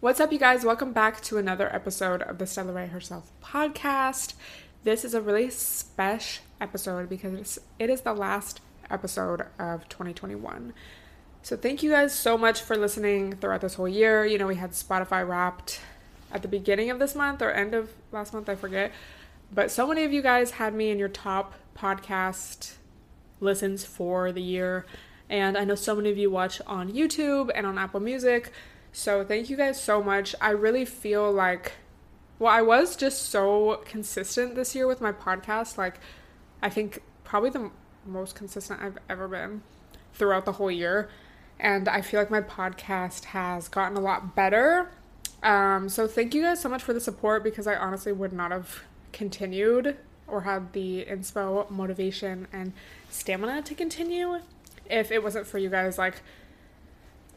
What's up, you guys? Welcome back to another episode of the Stella Rae Herself podcast. This is a really special episode because it is the last episode of 2021. So, thank you guys so much for listening throughout this whole year. You know, we had Spotify wrapped at the beginning of this month or end of last month, I forget. But so many of you guys had me in your top podcast listens for the year. And I know so many of you watch on YouTube and on Apple Music. So thank you guys so much. I really feel like well, I was just so consistent this year with my podcast. Like I think probably the most consistent I've ever been throughout the whole year. And I feel like my podcast has gotten a lot better. Um, so thank you guys so much for the support because I honestly would not have continued or had the inspo, motivation, and stamina to continue if it wasn't for you guys like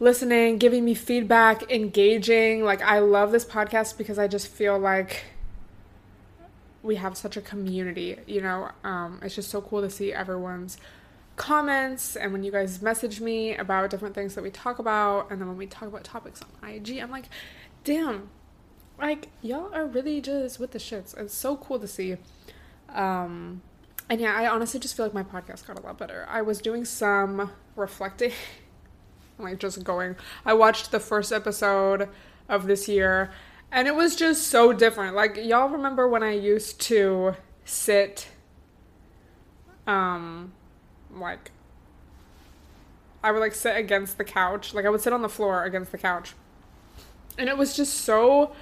listening, giving me feedback, engaging. Like, I love this podcast because I just feel like we have such a community, you know? Um, it's just so cool to see everyone's comments and when you guys message me about different things that we talk about. And then when we talk about topics on IG, I'm like, damn, like, y'all are really just with the shits. It's so cool to see. Um, and yeah, I honestly just feel like my podcast got a lot better. I was doing some reflecting like just going. I watched the first episode of this year and it was just so different. Like y'all remember when I used to sit um like I would like sit against the couch. Like I would sit on the floor against the couch. And it was just so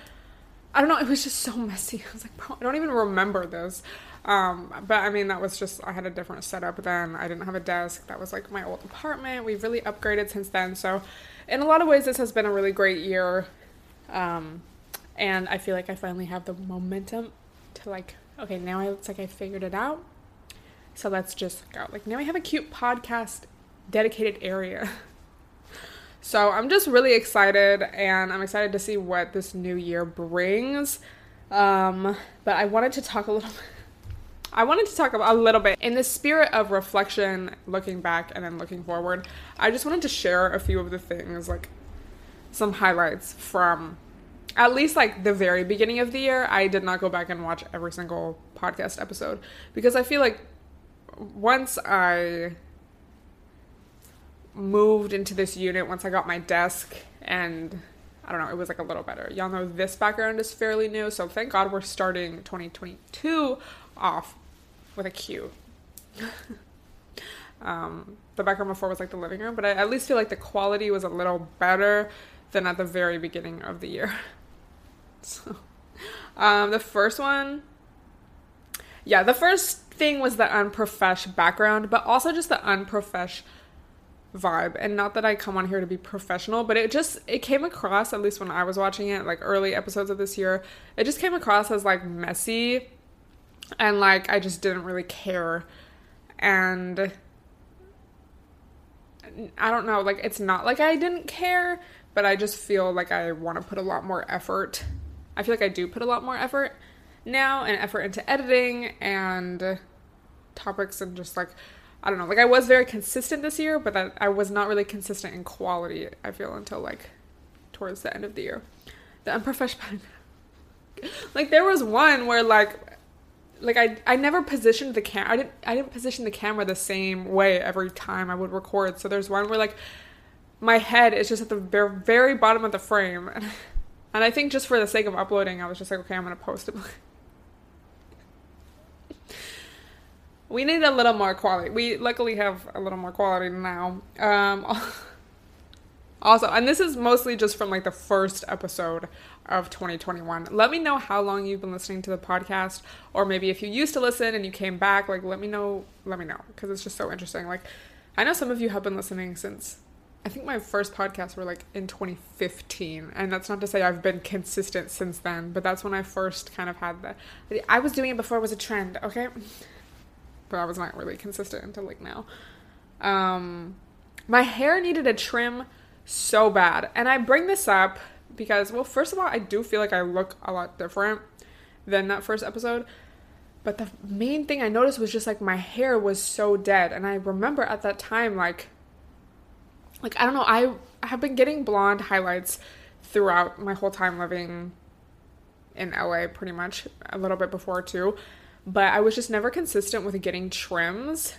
I don't know, it was just so messy. I was like, bro, I don't even remember this. Um, but I mean, that was just, I had a different setup then. I didn't have a desk. That was like my old apartment. We've really upgraded since then. So, in a lot of ways, this has been a really great year. Um, and I feel like I finally have the momentum to like, okay, now it's like I figured it out. So let's just go. Like, now I have a cute podcast dedicated area. so, I'm just really excited and I'm excited to see what this new year brings. Um, but I wanted to talk a little bit I wanted to talk about a little bit in the spirit of reflection, looking back and then looking forward. I just wanted to share a few of the things, like some highlights from at least like the very beginning of the year. I did not go back and watch every single podcast episode because I feel like once I moved into this unit, once I got my desk and I don't know, it was like a little better. Y'all know this background is fairly new, so thank God we're starting 2022 off with a Q. um, the background before was like the living room, but I at least feel like the quality was a little better than at the very beginning of the year. so, um, the first one, yeah, the first thing was the unprofesh background, but also just the unprofesh vibe and not that I come on here to be professional but it just it came across at least when I was watching it like early episodes of this year it just came across as like messy and like I just didn't really care. And I don't know like it's not like I didn't care but I just feel like I want to put a lot more effort. I feel like I do put a lot more effort now and effort into editing and topics and just like I don't know like I was very consistent this year but that I was not really consistent in quality I feel until like towards the end of the year. The unprofessional like there was one where like like I I never positioned the cam I didn't I didn't position the camera the same way every time I would record. So there's one where like my head is just at the very, very bottom of the frame. And I think just for the sake of uploading, I was just like, okay, I'm going to post it. we need a little more quality. We luckily have a little more quality now. Um also, and this is mostly just from like the first episode of 2021. Let me know how long you've been listening to the podcast, or maybe if you used to listen and you came back, like let me know, let me know, because it's just so interesting. Like, I know some of you have been listening since I think my first podcasts were like in 2015, and that's not to say I've been consistent since then, but that's when I first kind of had the. I was doing it before it was a trend, okay? But I was not really consistent until like now. Um, my hair needed a trim so bad, and I bring this up because, well, first of all, I do feel like I look a lot different than that first episode. But the main thing I noticed was just like my hair was so dead, and I remember at that time like like I don't know, I have been getting blonde highlights throughout my whole time living in LA pretty much a little bit before too, but I was just never consistent with getting trims.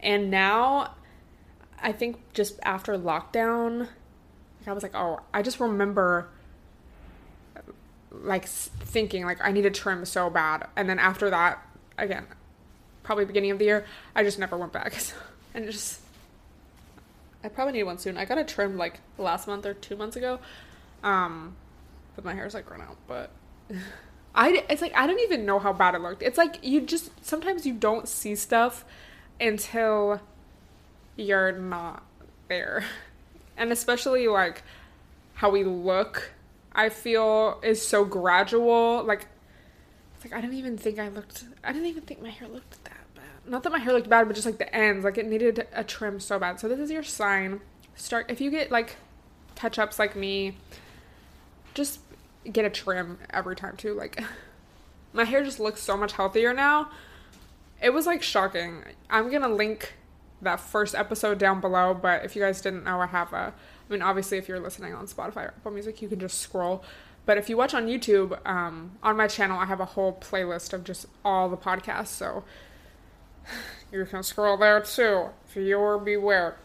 And now I think just after lockdown, I was like, "Oh, I just remember like thinking like I need to trim so bad." And then after that, again, probably beginning of the year, I just never went back. and just I probably need one soon. I got a trim like last month or two months ago. Um, but my hair's like grown out. But I, it's like I don't even know how bad it looked. It's like you just sometimes you don't see stuff until you're not there, and especially like how we look. I feel is so gradual. Like, like I didn't even think I looked. I didn't even think my hair looked that bad. not that my hair looked bad, but just like the ends, like it needed a trim so bad. So this is your sign. Start if you get like touch ups like me, just get a trim every time too. Like my hair just looks so much healthier now. It was like shocking. I'm gonna link that first episode down below, but if you guys didn't know, I have a. I mean, obviously, if you're listening on Spotify or Apple Music, you can just scroll. But if you watch on YouTube, um, on my channel, I have a whole playlist of just all the podcasts. So you can scroll there too. Viewer beware.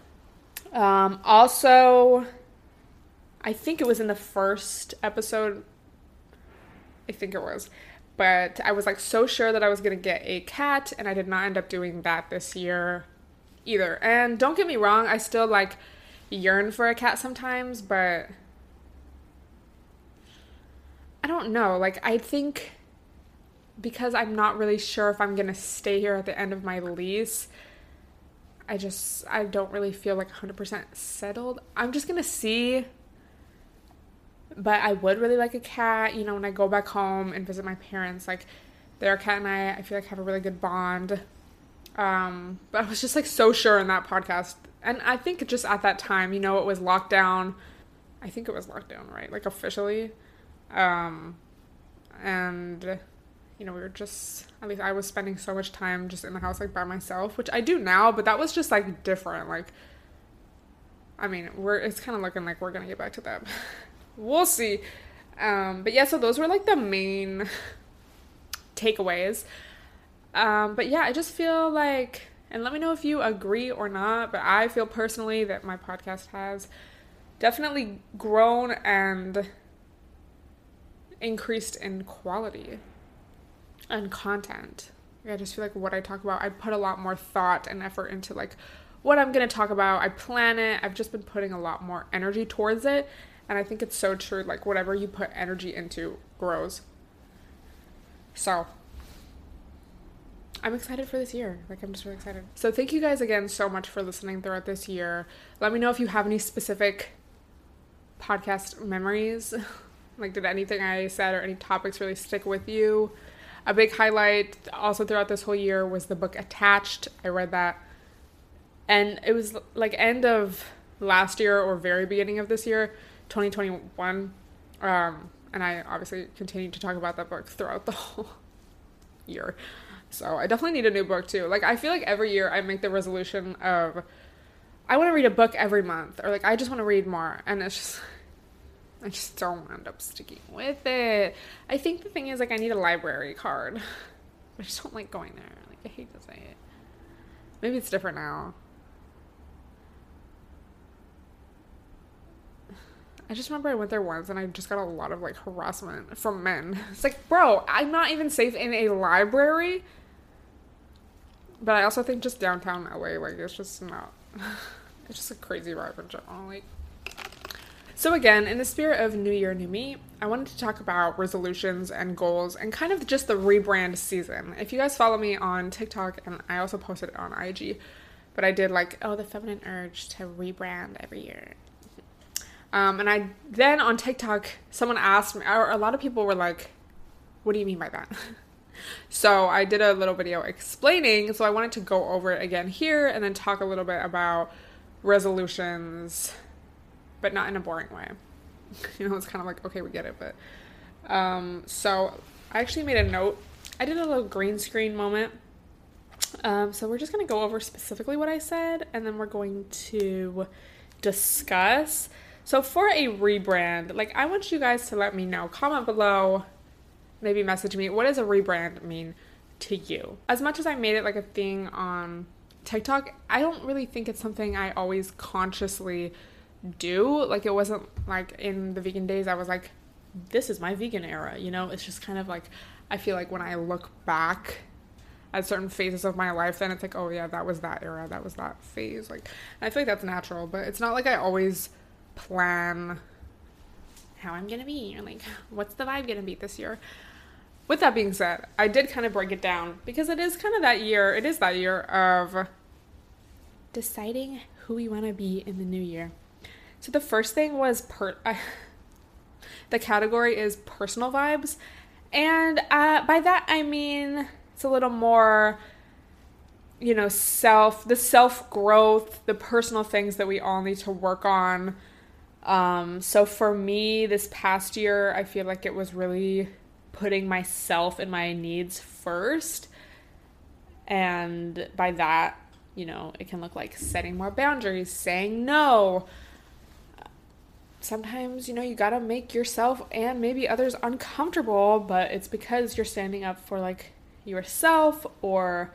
Um, also, I think it was in the first episode. I think it was. But I was like so sure that I was going to get a cat, and I did not end up doing that this year either. And don't get me wrong, I still like yearn for a cat sometimes, but I don't know. Like, I think because I'm not really sure if I'm going to stay here at the end of my lease, I just I don't really feel like 100% settled. I'm just going to see but I would really like a cat, you know, when I go back home and visit my parents, like their cat and I I feel like have a really good bond. Um, but I was just like so sure in that podcast. And I think just at that time, you know, it was lockdown. I think it was lockdown, right? Like officially. Um, and you know, we were just, at least I was spending so much time just in the house, like by myself, which I do now, but that was just like different. Like, I mean, we're, it's kind of looking like we're going to get back to that. we'll see. Um, but yeah, so those were like the main takeaways. Um, but yeah, I just feel like, and let me know if you agree or not, but I feel personally that my podcast has definitely grown and increased in quality and content. I just feel like what I talk about, I put a lot more thought and effort into like what I'm going to talk about. I plan it. I've just been putting a lot more energy towards it. And I think it's so true. Like, whatever you put energy into grows. So, I'm excited for this year. Like, I'm just really excited. So, thank you guys again so much for listening throughout this year. Let me know if you have any specific podcast memories. like, did anything I said or any topics really stick with you? a big highlight also throughout this whole year was the book Attached. I read that. And it was like end of last year or very beginning of this year, 2021. Um, and I obviously continued to talk about that book throughout the whole year. So I definitely need a new book too. Like I feel like every year I make the resolution of I want to read a book every month or like I just want to read more and it's just I just don't end up sticking with it. I think the thing is, like, I need a library card. I just don't like going there. Like, I hate to say it. Maybe it's different now. I just remember I went there once and I just got a lot of like harassment from men. It's like, bro, I'm not even safe in a library. But I also think just downtown LA, like, it's just not. It's just a crazy vibe in general. Like, so, again, in the spirit of New Year, New Me, I wanted to talk about resolutions and goals and kind of just the rebrand season. If you guys follow me on TikTok and I also posted it on IG, but I did like, oh, the feminine urge to rebrand every year. Um, and I then on TikTok, someone asked me, or a lot of people were like, what do you mean by that? so I did a little video explaining. So I wanted to go over it again here and then talk a little bit about resolutions, but not in a boring way. you know, it's kind of like, okay, we get it. But um, so I actually made a note. I did a little green screen moment. Um, so we're just to go over specifically what I said and then we're going to discuss. So for a rebrand, like I want you guys to let me know. Comment below, maybe message me. What does a rebrand mean to you? As much as I made it like a thing on TikTok, I don't really think it's something I always consciously do. Like it wasn't like in the vegan days I was like this is my vegan era, you know? It's just kind of like I feel like when I look back at certain phases of my life then it's like oh yeah, that was that era, that was that phase. Like I feel like that's natural, but it's not like I always plan how I'm to be or like what's the vibe to be this year. With that being said, I did kind of break it down because it is kind of that year, it is that year of deciding who we want to be in the new year. So the first thing was per I, the category is personal vibes. And uh, by that I mean it's a little more you know, self the self growth, the personal things that we all need to work on. Um, so for me this past year, I feel like it was really putting myself and my needs first. And by that, you know, it can look like setting more boundaries, saying no, sometimes, you know, you gotta make yourself and maybe others uncomfortable, but it's because you're standing up for like yourself or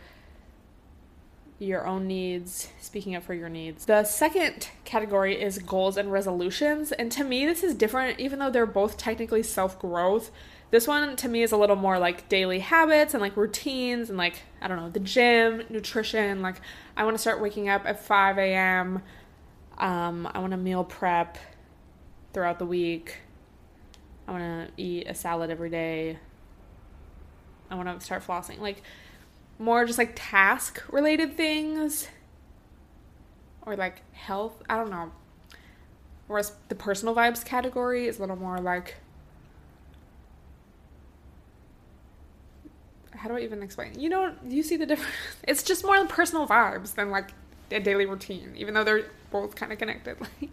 your own needs, speaking up for your needs. The second category is goals and resolutions. And to me, this is different, even though they're both technically self growth. This one to me is a little more like daily habits and like routines and like, I don't know, the gym, nutrition. Like, I wanna start waking up at 5 a.m. Um, I wanna meal prep throughout the week. I want to eat a salad every day. I want to start flossing. Like more just like task related things or like health. I don't know. Whereas the personal vibes category is a little more like how do I even explain? You know, you see the difference. It's just more personal vibes than like a daily routine, even though they're both kind of connected. Like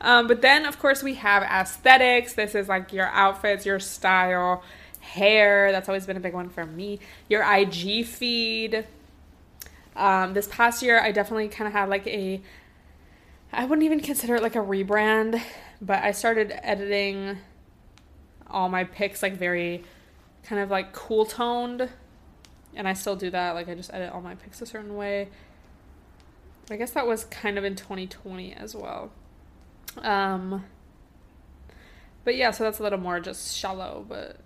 um, but then, of course, we have aesthetics. This is like your outfits, your style, hair. That's always been a big one for me. Your IG feed. Um, this past year, I definitely kind of had like a, I wouldn't even consider it like a rebrand, but I started editing all my pics like very kind of like cool toned. And I still do that. Like, I just edit all my pics a certain way. I guess that was kind of in 2020 as well. Um, but yeah, so that's a little more just shallow, but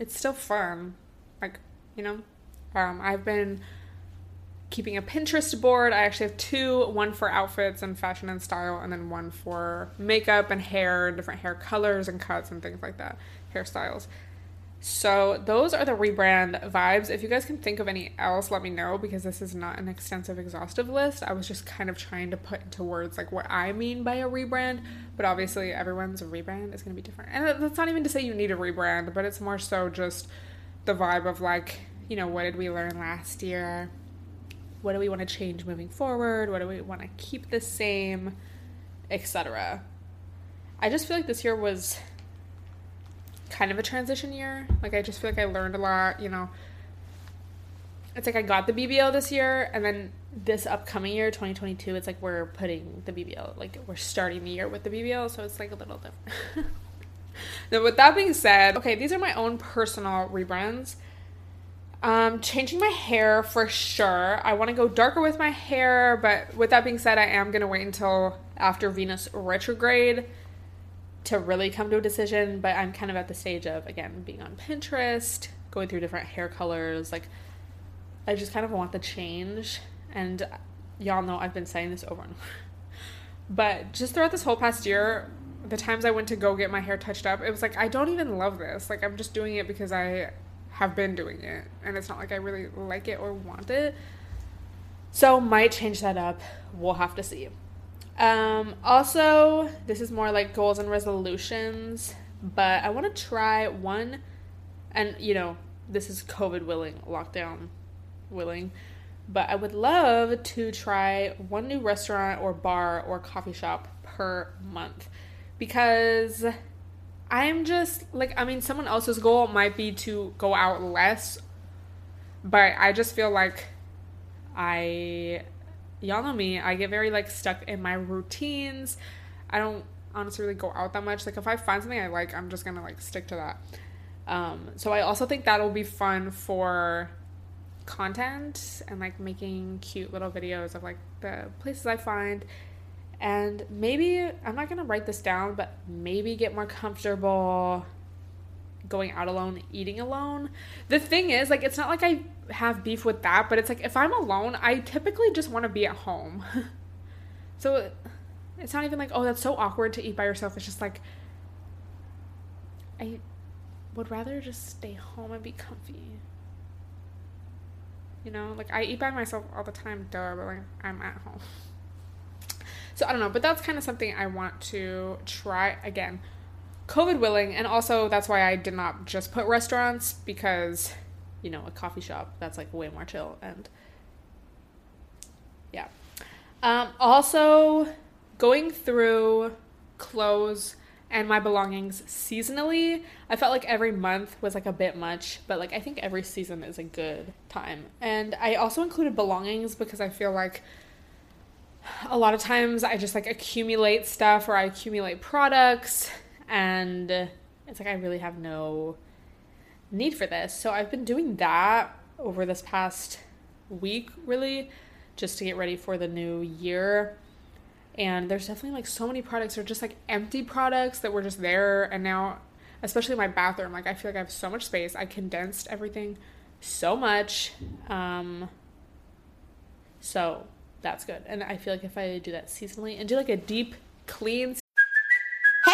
it's still firm. Like, you know, um, I've been keeping a Pinterest board. I actually have two one for outfits and fashion and style, and then one for makeup and hair, different hair colors and cuts and things like that, hairstyles. So those are the rebrand vibes. If you guys can think of any else, let me know because this is not an extensive exhaustive list. I was just kind of trying to put into words like what I mean by a rebrand, but obviously everyone's rebrand is going to be different. And that's not even to say you need a rebrand, but it's more so just the vibe of like, you know, what did we learn last year? What do we want to change moving forward? What do we want to keep the same, etc. I just feel like this year was kind of a transition year. Like I just feel like I learned a lot, you know. It's like I got the BBL this year and then this upcoming year, 2022, it's like we're putting the BBL, like we're starting the year with the BBL, so it's like a little different. now, with that being said, okay, these are my own personal rebrands. Um, changing my hair for sure. I want to go darker with my hair, but with that being said, I am gonna wait until after Venus retrograde to really come to a decision, but I'm kind of at the stage of again being on Pinterest, going through different hair colors. Like, I just kind of want the change, and y'all know I've been saying this over and over. But just throughout this whole past year, the times I went to go get my hair touched up, it was like I don't even love this. Like I'm just doing it because I have been doing it, and it's not like I really like it or want it. So might change that up. We'll have to see. Um, also, this is more like goals and resolutions, but I want to try one, and you know, this is COVID willing, lockdown willing, but I would love to try one new restaurant or bar or coffee shop per month because I'm just like, I mean, someone else's goal might be to go out less, but I just feel like I, y'all know me, I get very like stuck in my routines. I don't honestly really go out that much. Like, if I find something I like, I'm just gonna like stick to that. Um, so I also think that'll be fun for content and like making cute little videos of like the places I find and maybe I'm not gonna write this down, but maybe get more comfortable going out alone, eating alone. The thing is, like, it's not like I have beef with that, but it's like if I'm alone, I typically just want to be at home. so it's not even like, oh, that's so awkward to eat by yourself. It's just like, I would rather just stay home and be comfy. You know, like I eat by myself all the time, duh, but like I'm at home. So I don't know, but that's kind of something I want to try again. COVID willing, and also that's why I did not just put restaurants because, you know, a coffee shop that's like way more chill and yeah. Um, also, going through clothes and my belongings seasonally, I felt like every month was like a bit much, but like I think every season is a good time. And I also included belongings because I feel like a lot of times I just like accumulate stuff or I accumulate products and it's like I really have no need for this. So I've been doing that over this past week really just to get ready for the new year. And there's definitely like so many products are just like empty products that were just there and now especially my bathroom like I feel like I have so much space. I condensed everything so much. Um so that's good. And I feel like if I do that seasonally and do like a deep clean.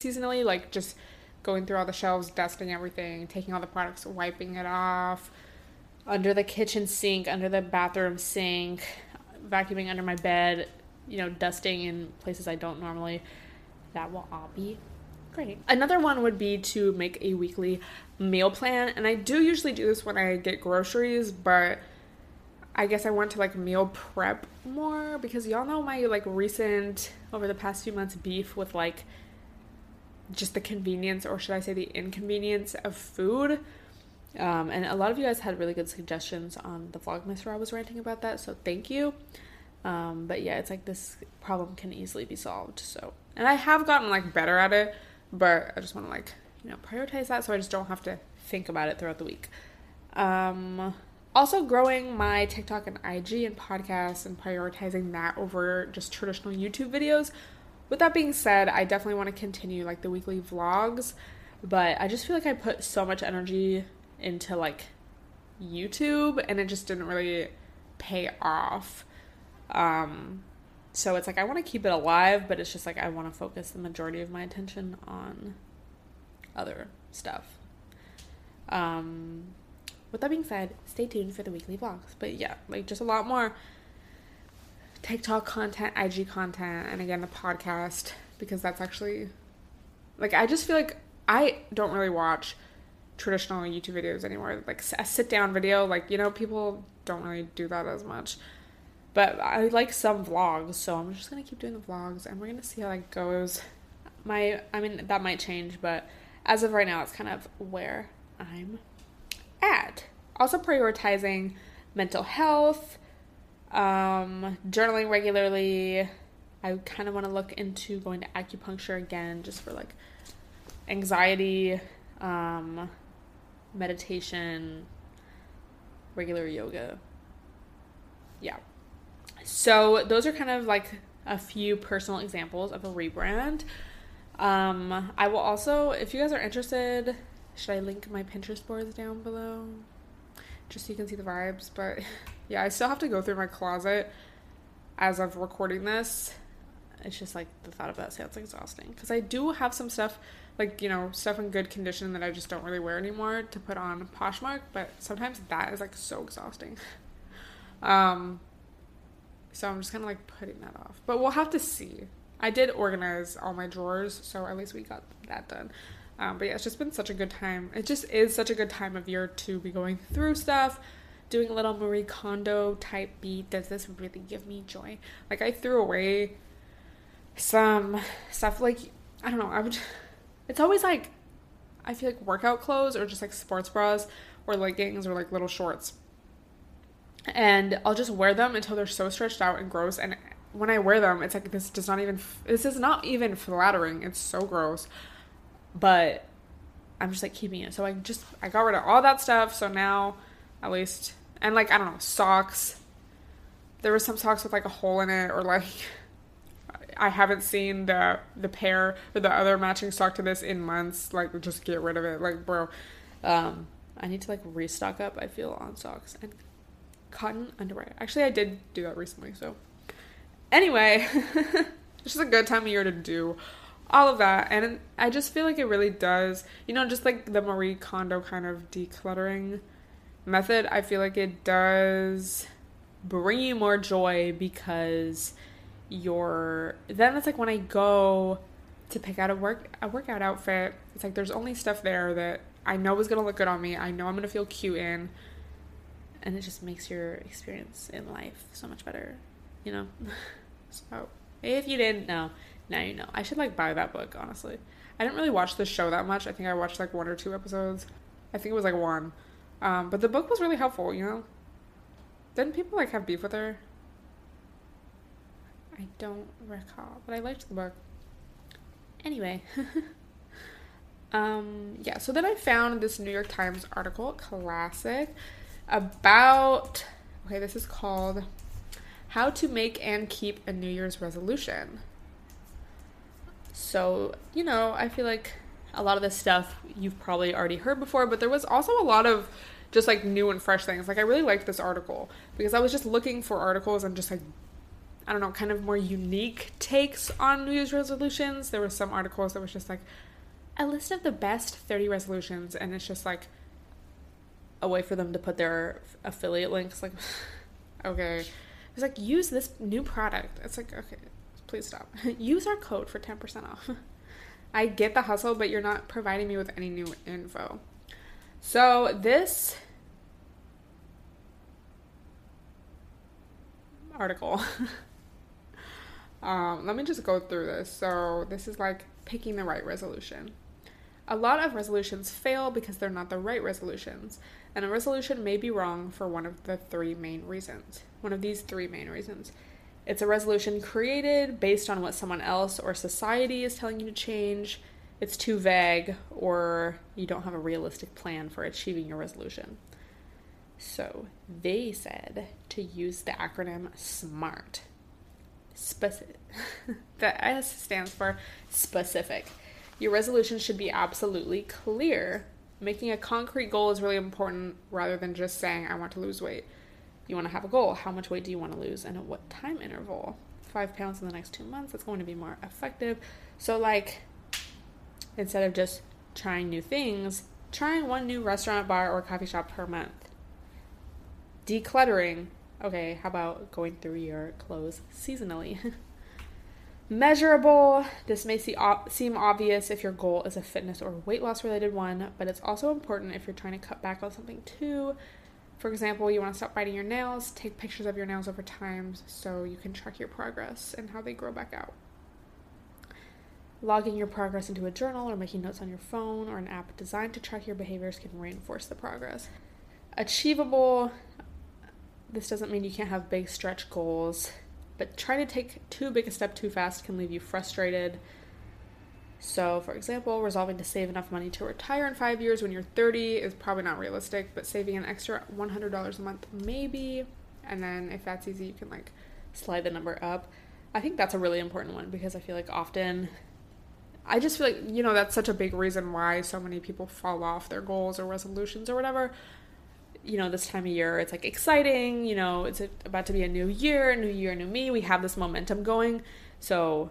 Seasonally, like just going through all the shelves, dusting everything, taking all the products, wiping it off, under the kitchen sink, under the bathroom sink, vacuuming under my bed, you know, dusting in places I don't normally. That will all be great. Another one would be to make a weekly meal plan, and I do usually do this when I get groceries, but I guess I want to like meal prep more because y'all know my like recent over the past few months beef with like just the convenience or should I say the inconvenience of food. Um, and a lot of you guys had really good suggestions on the Vlogmas where I was ranting about that, so thank you. Um, but yeah, it's like this problem can easily be solved. So, and I have gotten like better at it, but I just want to like you know prioritize that so I just don't have to think about it throughout the week. Um, also, growing my TikTok and IG and podcasts and prioritizing that over just traditional YouTube videos. With that being said, I definitely want to continue like the weekly vlogs, but I just feel like I put so much energy into like YouTube and it just didn't really pay off. Um, so it's like I want to keep it alive, but it's just like I want to focus the majority of my attention on other stuff. Um, with that being said, stay tuned for the weekly vlogs. But yeah, like just a lot more TikTok content, IG content, and again the podcast because that's actually like I just feel like I don't really watch traditional YouTube videos anymore. Like a sit down video, like you know, people don't really do that as much. But I like some vlogs, so I'm just gonna keep doing the vlogs, and we're gonna see how that goes. My, I mean, that might change, but as of right now, it's kind of where I'm at. Also, prioritizing mental health, um, journaling regularly. I kind of want to look into going to acupuncture again just for like anxiety, um, meditation, regular yoga. Yeah. so those are kind of like a few personal examples of a rebrand. Um, I will also, if you guys are interested, should I link my Pinterest boards down below? Just so you can see the vibes. But yeah, I still have to go through my closet as of recording this. It's just like the thought of that sounds exhausting. Because I do have some stuff, like, you know, stuff in good condition that I just don't really wear anymore to put on Poshmark. But sometimes that is like so exhausting. Um, so I'm just kind of like putting that off. But we'll have to see. I did organize all my drawers, so at least we got that done. Um, but yeah, it's just been such a good time. It just is such a good time of year to be going through stuff, doing a little Marie Kondo type beat. Does this really give me joy? Like I threw away some stuff. Like I don't know. I would. It's always like I feel like workout clothes or just like sports bras or leggings or like little shorts and I'll just wear them until they're so stretched out and gross. And when I wear them, it's like this does not even this is not even flattering. It's so gross, but I'm just like keeping it. So I just I got rid of all that stuff. So now, at least, and like I don't know socks. There was some socks with like a hole in it, or like I haven't seen the the pair or the other matching sock to this in months. Like just get rid of it, like bro. Um, I need to like restock up. I feel on socks and cotton underwear. Actually, I did do that recently. So, anyway, it's just a good time of year to do all of that. And I just feel like it really does, you know, just like the Marie Kondo kind of decluttering method, I feel like it does bring you more joy because you're then it's like when I go to pick out a work a workout outfit, it's like there's only stuff there that I know is gonna look good on me. I know I'm gonna feel cute in and it just makes your experience in life so much better, you know? so, if you didn't know, now you know. I should like buy that book, honestly. I didn't really watch the show that much. I think I watched like one or two episodes. I think it was like one. Um, but the book was really helpful, you know? Didn't people like have beef with her? I don't recall, but I liked the book. Anyway. um, yeah, so then I found this New York Times article, classic about okay, this is called How to Make and Keep a New Year's Resolution. So, you know, I feel like a lot of this stuff you've probably already heard before, but there was also a lot of just like new and fresh things. Like I really liked this article because I was just looking for articles and just like I don't know, kind of more unique takes on New Year's resolutions. There were some articles that was just like a list of the best 30 resolutions and it's just like a way for them to put their affiliate links. Like, okay. It's like, use this new product. It's like, okay, please stop. use our code for 10% off. I get the hustle, but you're not providing me with any new info. So, this article. um, let me just go through this. So, this is like picking the right resolution. A lot of resolutions fail because they're not the right resolutions and a resolution may be wrong for one of the three main reasons. One of these three main reasons. It's a resolution created based on what someone else or society is telling you to change. It's too vague, or you don't have a realistic plan for achieving your resolution. So they said to use the acronym SMART. Specific. the S stands for specific. Your resolution should be absolutely clear making a concrete goal is really important rather than just saying, I want to lose weight. You want to have a goal. How much weight do you want to lose and at what time interval? Five pounds in the next two months, it's going to be more effective. So, like, instead of just trying new things, trying one new restaurant, bar, or coffee shop per month. Decluttering. Okay, how about going through your clothes seasonally? Measurable. This may see, seem obvious if your goal is a fitness or weight loss related one, but it's also important if you're trying to cut back on something too. For example, you want to stop biting your nails, take pictures of your nails over time so you can track your progress and how they grow back out. Logging your progress into a journal or making notes on your phone or an app designed to track your behaviors can reinforce the progress. Achievable. This doesn't mean you can't have big stretch goals but trying to take too big a step too fast can leave you frustrated. So, for example, resolving to save enough money to retire in five years when you're 30 is probably not realistic, but saving an extra $100 a month, maybe. And then, if that's easy, you can like slide the number up. I think that's a really important one because I feel like often I just feel like, you know, that's such a big reason why so many people fall off their goals or resolutions or whatever. You know, this time of year, it's like exciting, you know, it's about to be a new year, new year, new me. We have this momentum going. So,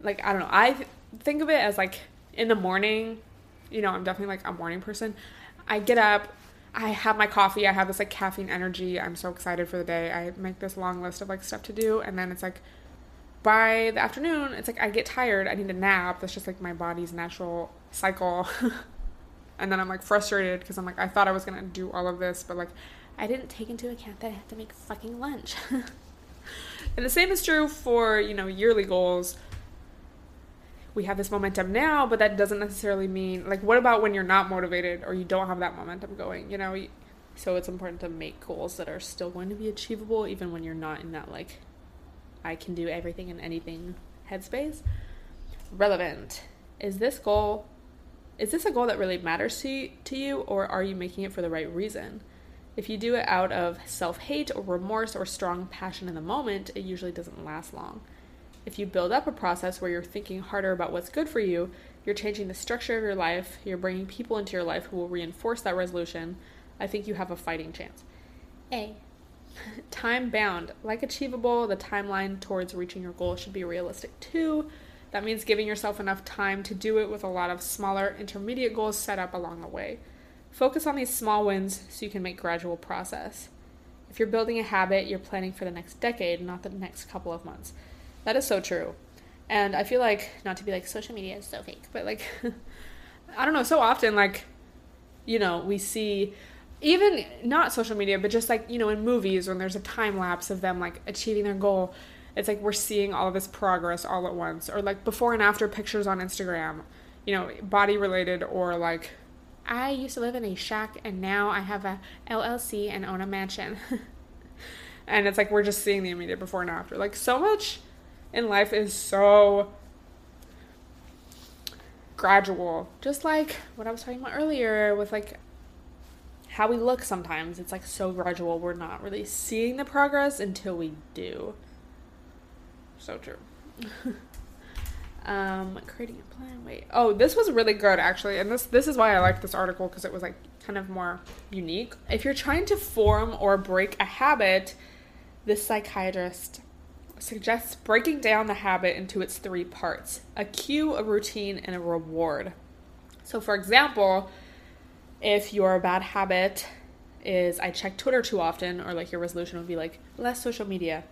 like, I don't know. I think of it as like in the morning, you know, I'm definitely like a morning person. I get up, I have my coffee, I have this like caffeine energy. I'm so excited for the day. I make this long list of like stuff to do, and then it's like by the afternoon, it's like I get tired, I need a nap. That's just like my body's natural cycle. and then I'm like frustrated because I'm like, I thought I was gonna do all of this, but like I didn't take into account that I have to make fucking lunch. and the same is true for, you know, yearly goals we have this momentum now, but that doesn't necessarily mean like what about when you're not motivated or you don't have that momentum going, you know? So it's important to make goals that are still going to be achievable even when you're not in that like I can do everything and anything headspace. Relevant. Is this goal is this a goal that really matters to to you or are you making it for the right reason? If you do it out of self-hate or remorse or strong passion in the moment, it usually doesn't last long. If you build up a process where you're thinking harder about what's good for you, you're changing the structure of your life, you're bringing people into your life who will reinforce that resolution, I think you have a fighting chance. A. Time bound. Like achievable, the timeline towards reaching your goal should be realistic too. That means giving yourself enough time to do it with a lot of smaller intermediate goals set up along the way. Focus on these small wins so you can make gradual process. If you're building a habit, you're planning for the next decade, not the next couple of months. That is so true. And I feel like, not to be like social media is so fake, but like, I don't know, so often, like, you know, we see even not social media, but just like, you know, in movies when there's a time lapse of them like achieving their goal, it's like we're seeing all of this progress all at once. Or like before and after pictures on Instagram, you know, body related or like, I used to live in a shack and now I have a LLC and own a mansion. and it's like we're just seeing the immediate before and after. Like so much in life is so gradual. Just like what I was talking about earlier with like how we look sometimes. It's like so gradual. We're not really seeing the progress until we do. So true. um creating a plan. Wait. Oh, this was really good actually. And this this is why I like this article because it was like kind of more unique. If you're trying to form or break a habit, this psychiatrist suggests breaking down the habit into its three parts a cue, a routine, and a reward. So, for example, if your bad habit is I check Twitter too often, or like your resolution would be like less social media,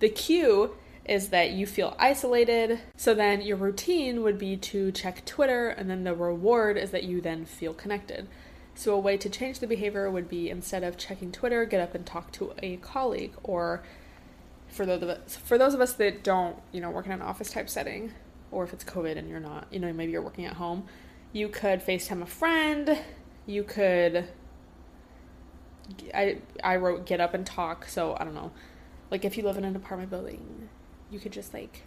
the cue is that you feel isolated. So then your routine would be to check Twitter, and then the reward is that you then feel connected. So, a way to change the behavior would be instead of checking Twitter, get up and talk to a colleague or for those of us for those of us that don't you know work in an office type setting or if it's covid and you're not you know maybe you're working at home you could facetime a friend you could i i wrote get up and talk so i don't know. Like if you live in an apartment building you could just like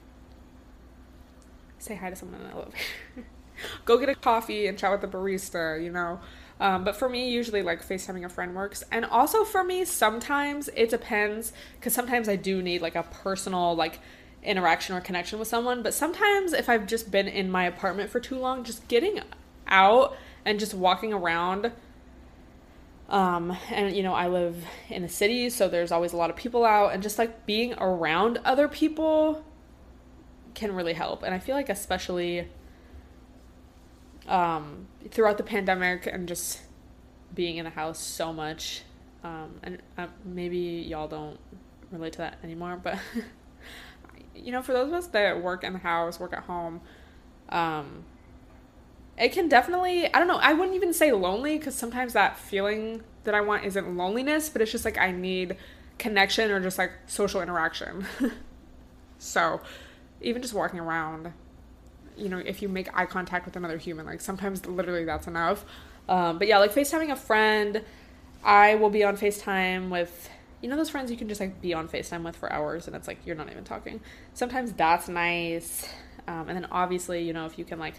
say hi to someone in the elevator. Go get a coffee and chat with the barista you know um, but for me, usually like FaceTiming a friend works. And also for me, sometimes it depends because sometimes I do need like a personal like interaction or connection with someone. But sometimes if I've just been in my apartment for too long, just getting out and just walking around. Um, and you know, I live in a city, so there's always a lot of people out, and just like being around other people can really help. And I feel like, especially um, throughout the pandemic and just being in the house so much. Um, and uh, maybe y'all don't relate to that anymore, but you know, for those of us that work in the house, work at home, um, it can definitely, I don't know, I wouldn't even say lonely because sometimes that feeling that I want isn't loneliness, but it's just like I need connection or just like social interaction. so even just walking around you know, if you make eye contact with another human, like sometimes literally that's enough. Um, but yeah, like FaceTiming a friend, I will be on FaceTime with, you know, those friends you can just like be on FaceTime with for hours and it's like you're not even talking. Sometimes that's nice. Um, and then obviously, you know, if you can like,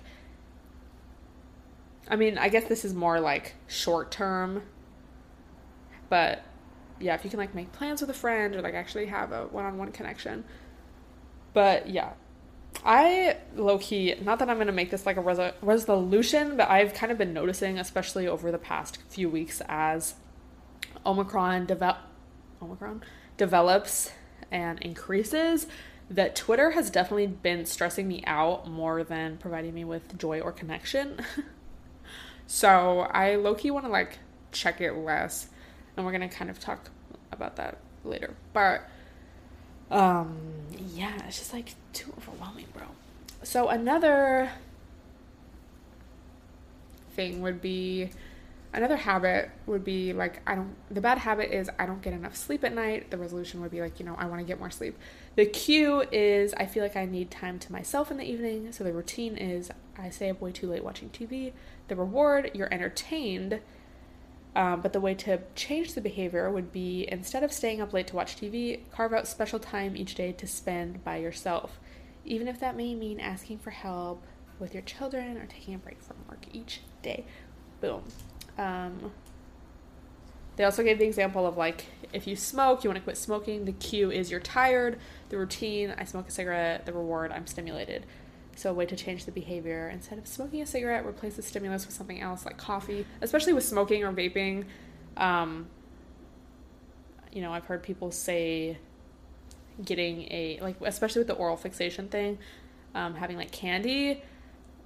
I mean, I guess this is more like short term, but yeah, if you can like make plans with a friend or like actually have a one-on-one connection. But yeah, I low key, not that I'm gonna make this like a res- resolution, but I've kind of been noticing, especially over the past few weeks, as Omicron develop, Omicron develops and increases, that Twitter has definitely been stressing me out more than providing me with joy or connection. so I low key want to like check it less, and we're gonna kind of talk about that later. But um, yeah, it's just like too overwhelming, bro. So another thing would be another habit would be like I don't the bad habit is I don't get enough sleep at night. The resolution would be like, you know, I want to get more sleep. The cue is I feel like I need time to myself in the evening. So the routine is I stay up way too late watching TV. The reward, you're entertained. Um, but the way to change the behavior would be instead of staying up late to watch TV, carve out special time each day to spend by yourself, even if that may mean asking for help with your children or taking a break from work each day. Boom. Um, they also gave the example of like if you smoke, you want to quit smoking. The cue is you're tired. The routine, I smoke a cigarette. The reward, I'm stimulated. So, a way to change the behavior instead of smoking a cigarette, replace the stimulus with something else like coffee, especially with smoking or vaping. Um, you know, I've heard people say getting a, like, especially with the oral fixation thing, um, having like candy,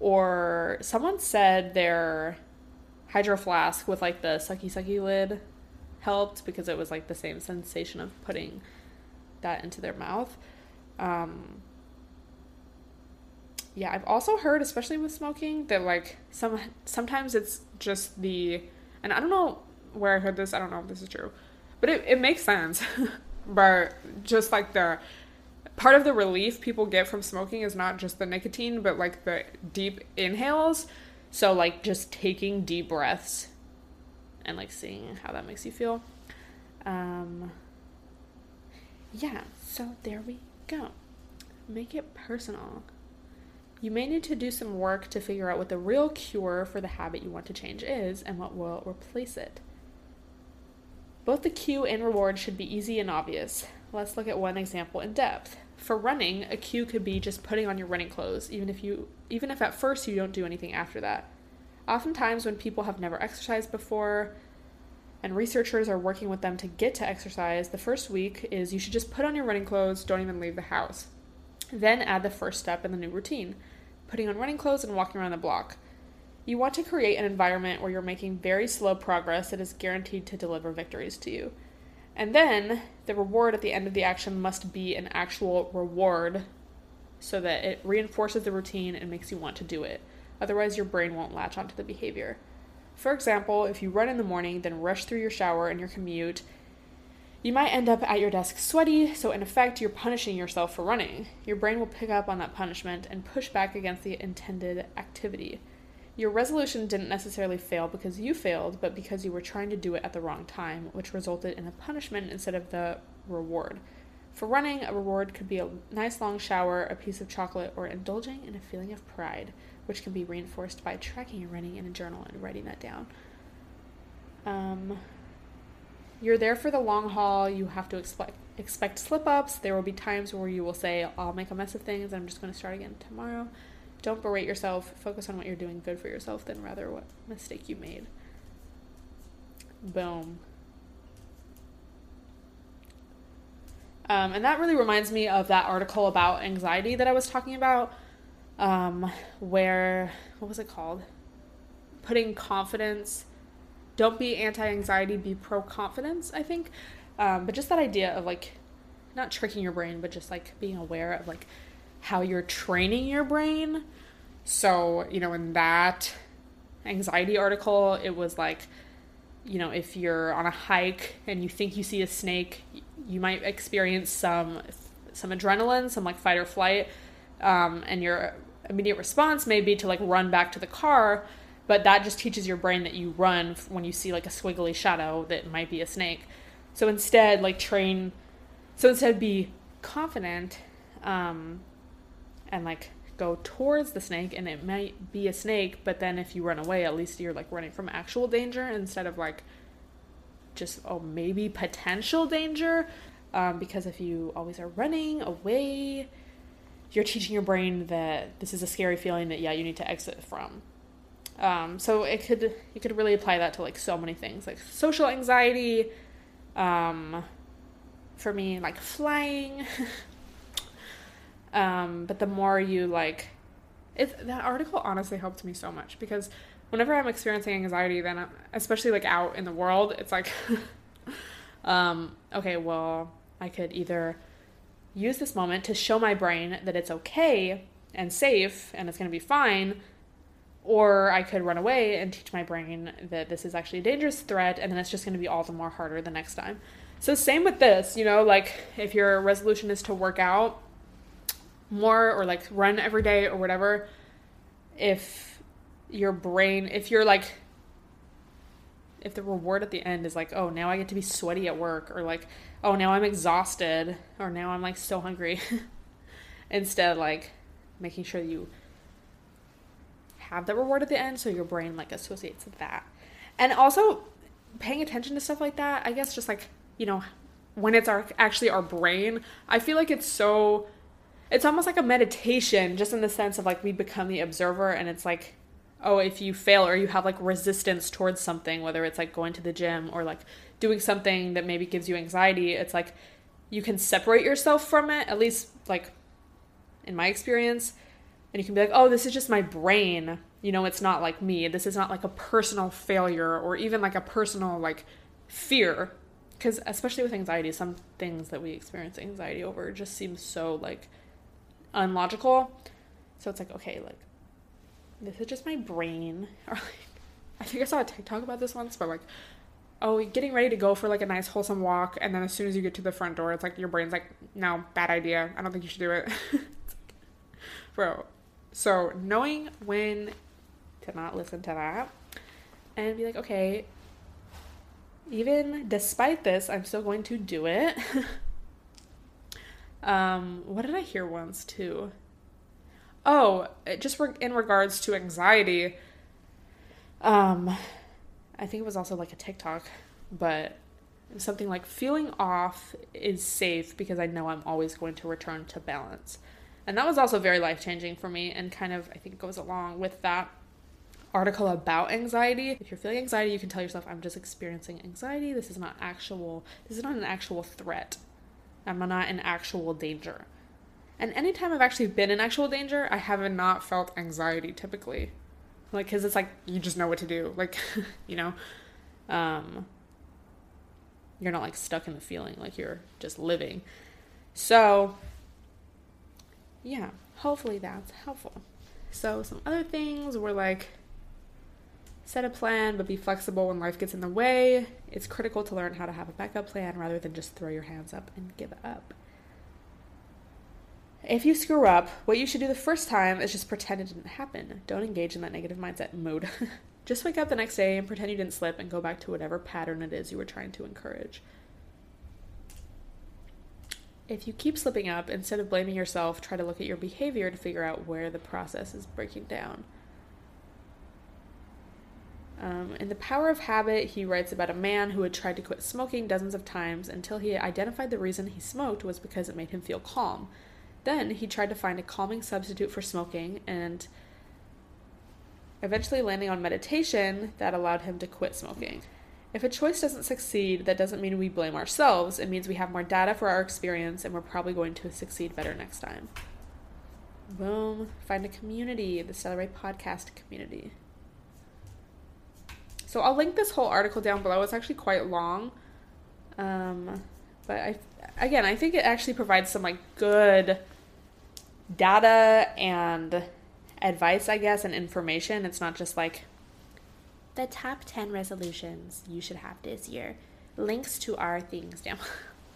or someone said their hydro flask with like the sucky sucky lid helped because it was like the same sensation of putting that into their mouth. Um, yeah, I've also heard, especially with smoking, that like some sometimes it's just the, and I don't know where I heard this. I don't know if this is true, but it it makes sense. but just like the part of the relief people get from smoking is not just the nicotine, but like the deep inhales. So like just taking deep breaths and like seeing how that makes you feel. Um, yeah, so there we go. Make it personal. You may need to do some work to figure out what the real cure for the habit you want to change is and what will replace it. Both the cue and reward should be easy and obvious. Let's look at one example in depth. For running, a cue could be just putting on your running clothes, even if you even if at first you don't do anything after that. Oftentimes when people have never exercised before and researchers are working with them to get to exercise, the first week is you should just put on your running clothes, don't even leave the house. Then add the first step in the new routine putting on running clothes and walking around the block. You want to create an environment where you're making very slow progress that is guaranteed to deliver victories to you. And then the reward at the end of the action must be an actual reward so that it reinforces the routine and makes you want to do it. Otherwise, your brain won't latch onto the behavior. For example, if you run in the morning, then rush through your shower and your commute, you might end up at your desk sweaty, so in effect, you're punishing yourself for running. Your brain will pick up on that punishment and push back against the intended activity. Your resolution didn't necessarily fail because you failed, but because you were trying to do it at the wrong time, which resulted in a punishment instead of the reward. For running, a reward could be a nice long shower, a piece of chocolate, or indulging in a feeling of pride, which can be reinforced by tracking your running in a journal and writing that down. Um, you're there for the long haul. You have to expect expect slip ups. There will be times where you will say, "I'll make a mess of things. I'm just going to start again tomorrow." Don't berate yourself. Focus on what you're doing good for yourself than rather what mistake you made. Boom. Um, and that really reminds me of that article about anxiety that I was talking about, um, where, what was it called? Putting confidence don't be anti anxiety, be pro confidence, I think. Um, but just that idea of like not tricking your brain, but just like being aware of like how you're training your brain. So, you know, in that anxiety article, it was like, you know, if you're on a hike and you think you see a snake, you might experience some some adrenaline, some like fight or flight, um, and your immediate response may be to like run back to the car but that just teaches your brain that you run when you see like a squiggly shadow that might be a snake. So instead like train so instead be confident um, and like go towards the snake and it might be a snake but then if you run away at least you're like running from actual danger instead of like just oh maybe potential danger. Um, because if you always are running away you're teaching your brain that this is a scary feeling that yeah you need to exit from um, so it could you could really apply that to like so many things like social anxiety um, for me like flying. Um, but the more you like it that article honestly helped me so much because whenever i'm experiencing anxiety then I'm, especially like out in the world it's like um, okay well i could either use this moment to show my brain that it's okay and safe and it's going to be fine or I could run away and teach my brain that this is actually a dangerous threat and then it's just going to be all the more harder the next time. So, same with this, you know, like if your resolution is to work out more or like run every day or whatever, if your brain, if you're like, if the reward at the end is like, oh, now I get to be sweaty at work, or like, oh, now I'm exhausted, or now I'm like so hungry, instead, like making sure you have the reward at the end so your brain like associates with that. And also paying attention to stuff like that i guess just like you know when it's our actually our brain i feel like it's so it's almost like a meditation just in the sense of like we become the observer and it's like oh if you fail or you have like resistance towards something whether it's like going to the gym or like doing something that maybe gives you anxiety it's like you can separate yourself from it at least like in my experience and you can be like, oh, this is just my brain. You know, it's not like me. This is not like a personal failure or even like a personal like fear. Because especially with anxiety, some things that we experience anxiety over just seem so like unlogical. So it's like, okay, like this is just my brain. Or like, I think I saw a TikTok about this once, but like, oh, getting ready to go for like a nice wholesome walk, and then as soon as you get to the front door, it's like your brain's like, no, bad idea. I don't think you should do it. Bro, so knowing when to not listen to that and be like, okay, even despite this, I'm still going to do it. um, what did I hear once too? Oh, just in regards to anxiety. Um, I think it was also like a TikTok, but something like feeling off is safe because I know I'm always going to return to balance. And that was also very life changing for me and kind of, I think, goes along with that article about anxiety. If you're feeling anxiety, you can tell yourself, I'm just experiencing anxiety. This is not actual, this is not an actual threat. I'm not in actual danger. And anytime I've actually been in actual danger, I have not felt anxiety typically. Like, because it's like, you just know what to do. Like, you know, um, you're not like stuck in the feeling, like you're just living. So, yeah, hopefully that's helpful. So, some other things were like set a plan, but be flexible when life gets in the way. It's critical to learn how to have a backup plan rather than just throw your hands up and give up. If you screw up, what you should do the first time is just pretend it didn't happen. Don't engage in that negative mindset mode. just wake up the next day and pretend you didn't slip and go back to whatever pattern it is you were trying to encourage. If you keep slipping up, instead of blaming yourself, try to look at your behavior to figure out where the process is breaking down. Um, in The Power of Habit, he writes about a man who had tried to quit smoking dozens of times until he identified the reason he smoked was because it made him feel calm. Then he tried to find a calming substitute for smoking and eventually landing on meditation that allowed him to quit smoking. If a choice doesn't succeed, that doesn't mean we blame ourselves. It means we have more data for our experience and we're probably going to succeed better next time. Boom. Find a community, the Stella Rae Podcast community. So I'll link this whole article down below. It's actually quite long. Um, but I, again, I think it actually provides some like good data and advice, I guess, and information. It's not just like the top 10 resolutions you should have this year. Links to our things down.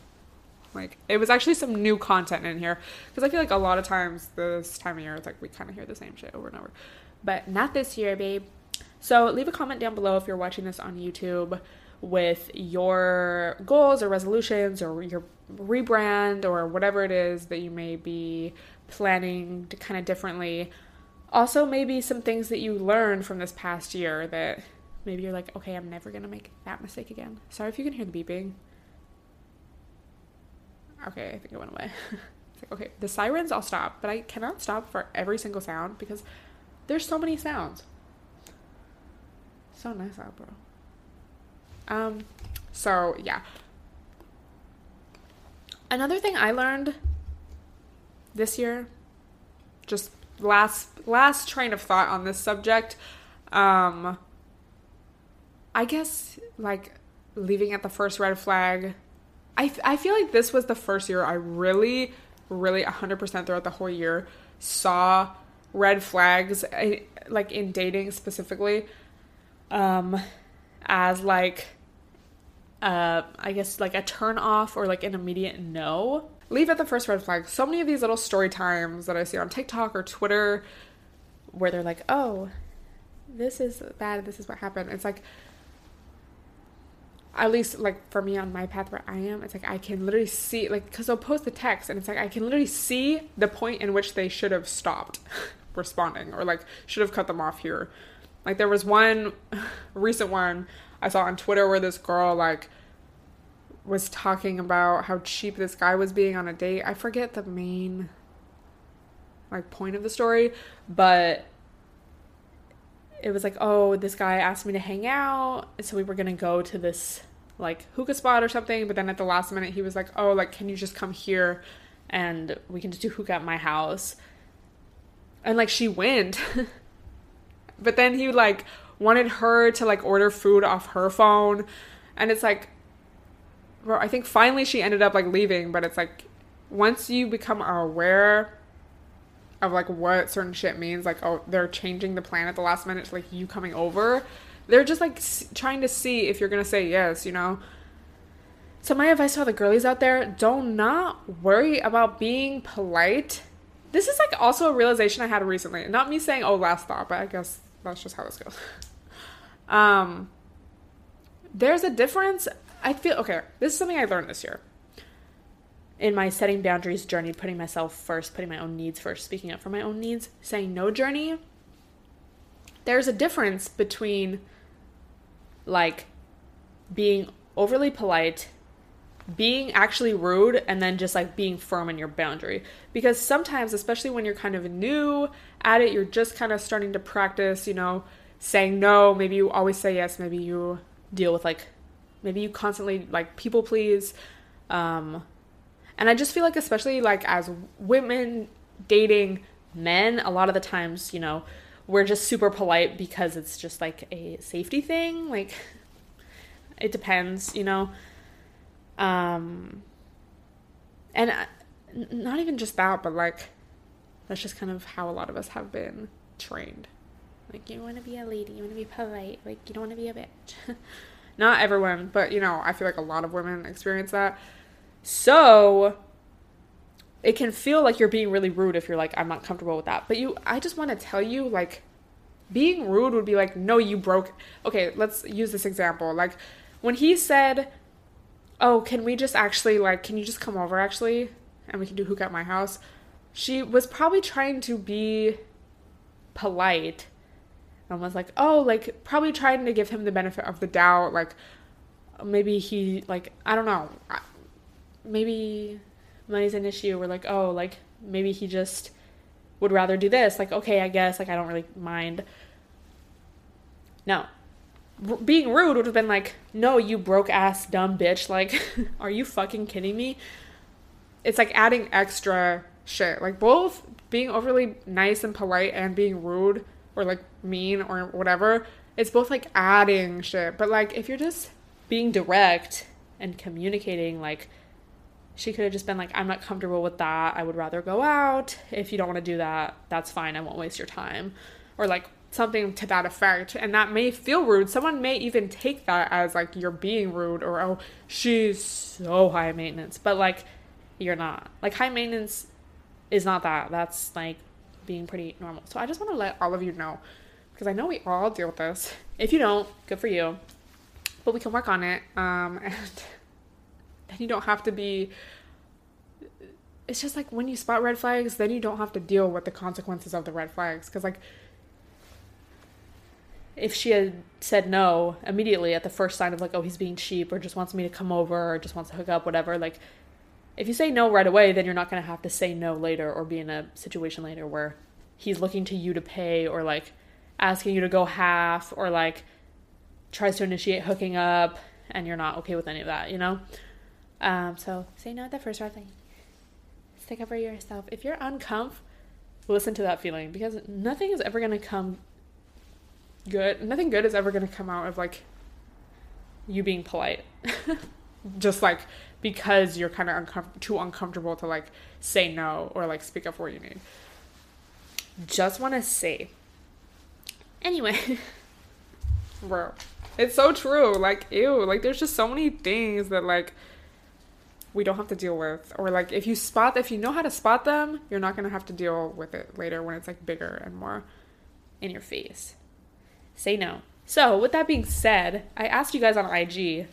like it was actually some new content in here because I feel like a lot of times this time of year it's like we kind of hear the same shit over and over. But not this year, babe. So leave a comment down below if you're watching this on YouTube with your goals or resolutions or your rebrand or whatever it is that you may be planning to kind of differently also maybe some things that you learned from this past year that maybe you're like, okay, I'm never gonna make that mistake again. Sorry if you can hear the beeping. Okay, I think it went away. like, okay, the sirens I'll stop, but I cannot stop for every single sound because there's so many sounds. So nice out, bro. Um, so yeah. Another thing I learned this year, just last last train of thought on this subject, um, I guess like leaving at the first red flag. I, I feel like this was the first year I really, really 100% throughout the whole year saw red flags, eh, like in dating specifically, um, as like, uh, I guess like a turn off or like an immediate no. Leave at the first red flag. So many of these little story times that I see on TikTok or Twitter where they're like, oh, this is bad, this is what happened. It's like, at least like for me on my path where I am, it's like I can literally see like because they'll post the text and it's like I can literally see the point in which they should have stopped responding or like should have cut them off here. Like there was one recent one I saw on Twitter where this girl like was talking about how cheap this guy was being on a date. I forget the main like point of the story, but it was like, oh, this guy asked me to hang out, so we were gonna go to this like hookah spot or something. But then at the last minute, he was like, oh, like can you just come here, and we can just do hookah at my house. And like she went, but then he like wanted her to like order food off her phone, and it's like, I think finally she ended up like leaving. But it's like once you become aware of like what certain shit means like oh they're changing the plan at the last minute to like you coming over they're just like s- trying to see if you're gonna say yes you know? So my advice to all the girlies out there don't not worry about being polite. This is like also a realization i had recently. Not me saying oh last thought but i guess that's just how this goes. Um there's a difference i feel okay this is something i learned this year in my setting boundaries journey, putting myself first, putting my own needs first, speaking up for my own needs, saying no journey, there's a difference between like being overly polite, being actually rude, and then just like being firm in your boundary. Because sometimes, especially when you're kind of new at it, you're just kind of starting to practice, you know, saying no. Maybe you always say yes. Maybe you deal with like, maybe you constantly like people please. Um, and I just feel like, especially like as women dating men, a lot of the times, you know, we're just super polite because it's just like a safety thing. Like, it depends, you know. Um, and I, not even just that, but like, that's just kind of how a lot of us have been trained. Like, you want to be a lady, you want to be polite, like, you don't want to be a bitch. not everyone, but you know, I feel like a lot of women experience that. So it can feel like you're being really rude if you're like, I'm not comfortable with that. But you, I just want to tell you, like, being rude would be like, no, you broke. Okay, let's use this example. Like, when he said, oh, can we just actually, like, can you just come over actually? And we can do hook at my house. She was probably trying to be polite and was like, oh, like, probably trying to give him the benefit of the doubt. Like, maybe he, like, I don't know maybe money's an issue. We're like, oh, like maybe he just would rather do this. Like, okay, I guess, like, I don't really mind. No. Being rude would have been like, no, you broke ass dumb bitch. Like, are you fucking kidding me? It's like adding extra shit. Like, both being overly nice and polite and being rude or like mean or whatever, it's both like adding shit. But like, if you're just being direct and communicating, like, she could have just been like, I'm not comfortable with that. I would rather go out. If you don't want to do that, that's fine. I won't waste your time. Or like something to that effect. And that may feel rude. Someone may even take that as like you're being rude or, oh, she's so high maintenance. But like, you're not. Like, high maintenance is not that. That's like being pretty normal. So I just want to let all of you know because I know we all deal with this. If you don't, good for you. But we can work on it. Um, and then you don't have to be it's just like when you spot red flags then you don't have to deal with the consequences of the red flags because like if she had said no immediately at the first sign of like, oh, he's being cheap or just wants me to come over or just wants to hook up, whatever, like if you say no right away, then you're not going to have to say no later or be in a situation later where he's looking to you to pay or like asking you to go half or like tries to initiate hooking up and you're not okay with any of that, you know? Um, so say no at the first right thing. Stick up for yourself. If you're uncomfortable, listen to that feeling because nothing is ever going to come good. Nothing good is ever going to come out of like you being polite. Just like because you're kind of uncom- too uncomfortable to like say no or like speak up for what you need. Just want to say. Anyway, bro, it's so true. Like, ew, like there's just so many things that like we don't have to deal with. Or like if you spot if you know how to spot them you're not going to have to deal with it later when it's like bigger and more in your face. Say no. So with that being said i asked you guys on ig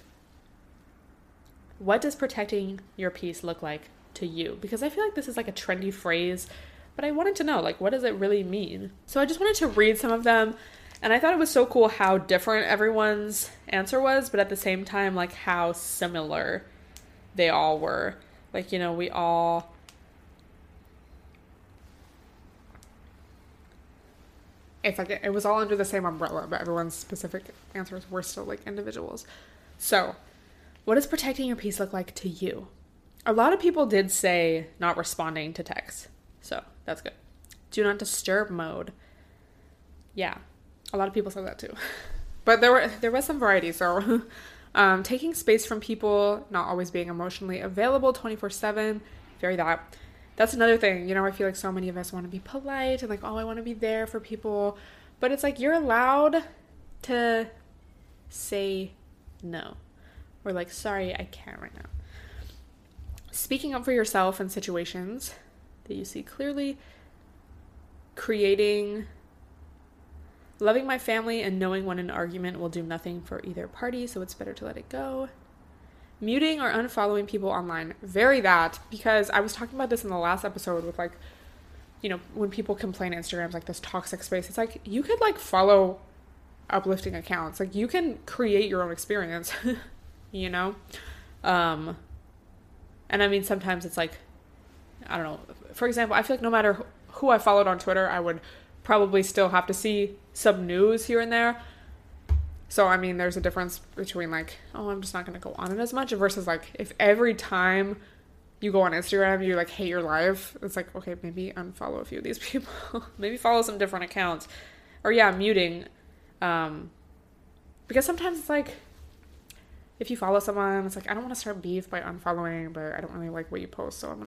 what does protecting your peace look like to you? Because i feel like this is like a trendy phrase but i wanted to know like what does it really mean so i just wanted to read some of them and i thought it was so cool how different everyone's answer was but at the same time like how similar they all were. Like, you know, we all it's like it, was all under the same umbrella, but everyone's specific answers were still like individuals. So, what does protecting your peace look like to you? A lot of people did say not responding to texts. So, that's good. Do not disturb mode. Yeah. A lot of people said that too. But there were there was some variety, so um, taking space from people, not always being emotionally available 24 7, very that. That's another thing. You know, I feel like so many of us want to be polite and like, oh, I want to be there for people. But it's like you're allowed to say no. Or like, sorry, I can't right now. Speaking up for yourself in situations that you see clearly, creating Loving my family and knowing when an argument will do nothing for either party, so it's better to let it go. Muting or unfollowing people online. Very that, because I was talking about this in the last episode with like, you know, when people complain Instagram's like this toxic space, it's like you could like follow uplifting accounts. Like you can create your own experience, you know? Um, and I mean, sometimes it's like, I don't know. For example, I feel like no matter who I followed on Twitter, I would probably still have to see some news here and there. So I mean, there's a difference between like, oh, I'm just not gonna go on it as much versus like if every time you go on Instagram you like hate your life, it's like okay, maybe unfollow a few of these people, maybe follow some different accounts, or yeah, muting, um, because sometimes it's like if you follow someone, it's like I don't want to start beef by unfollowing, but I don't really like what you post, so I'm.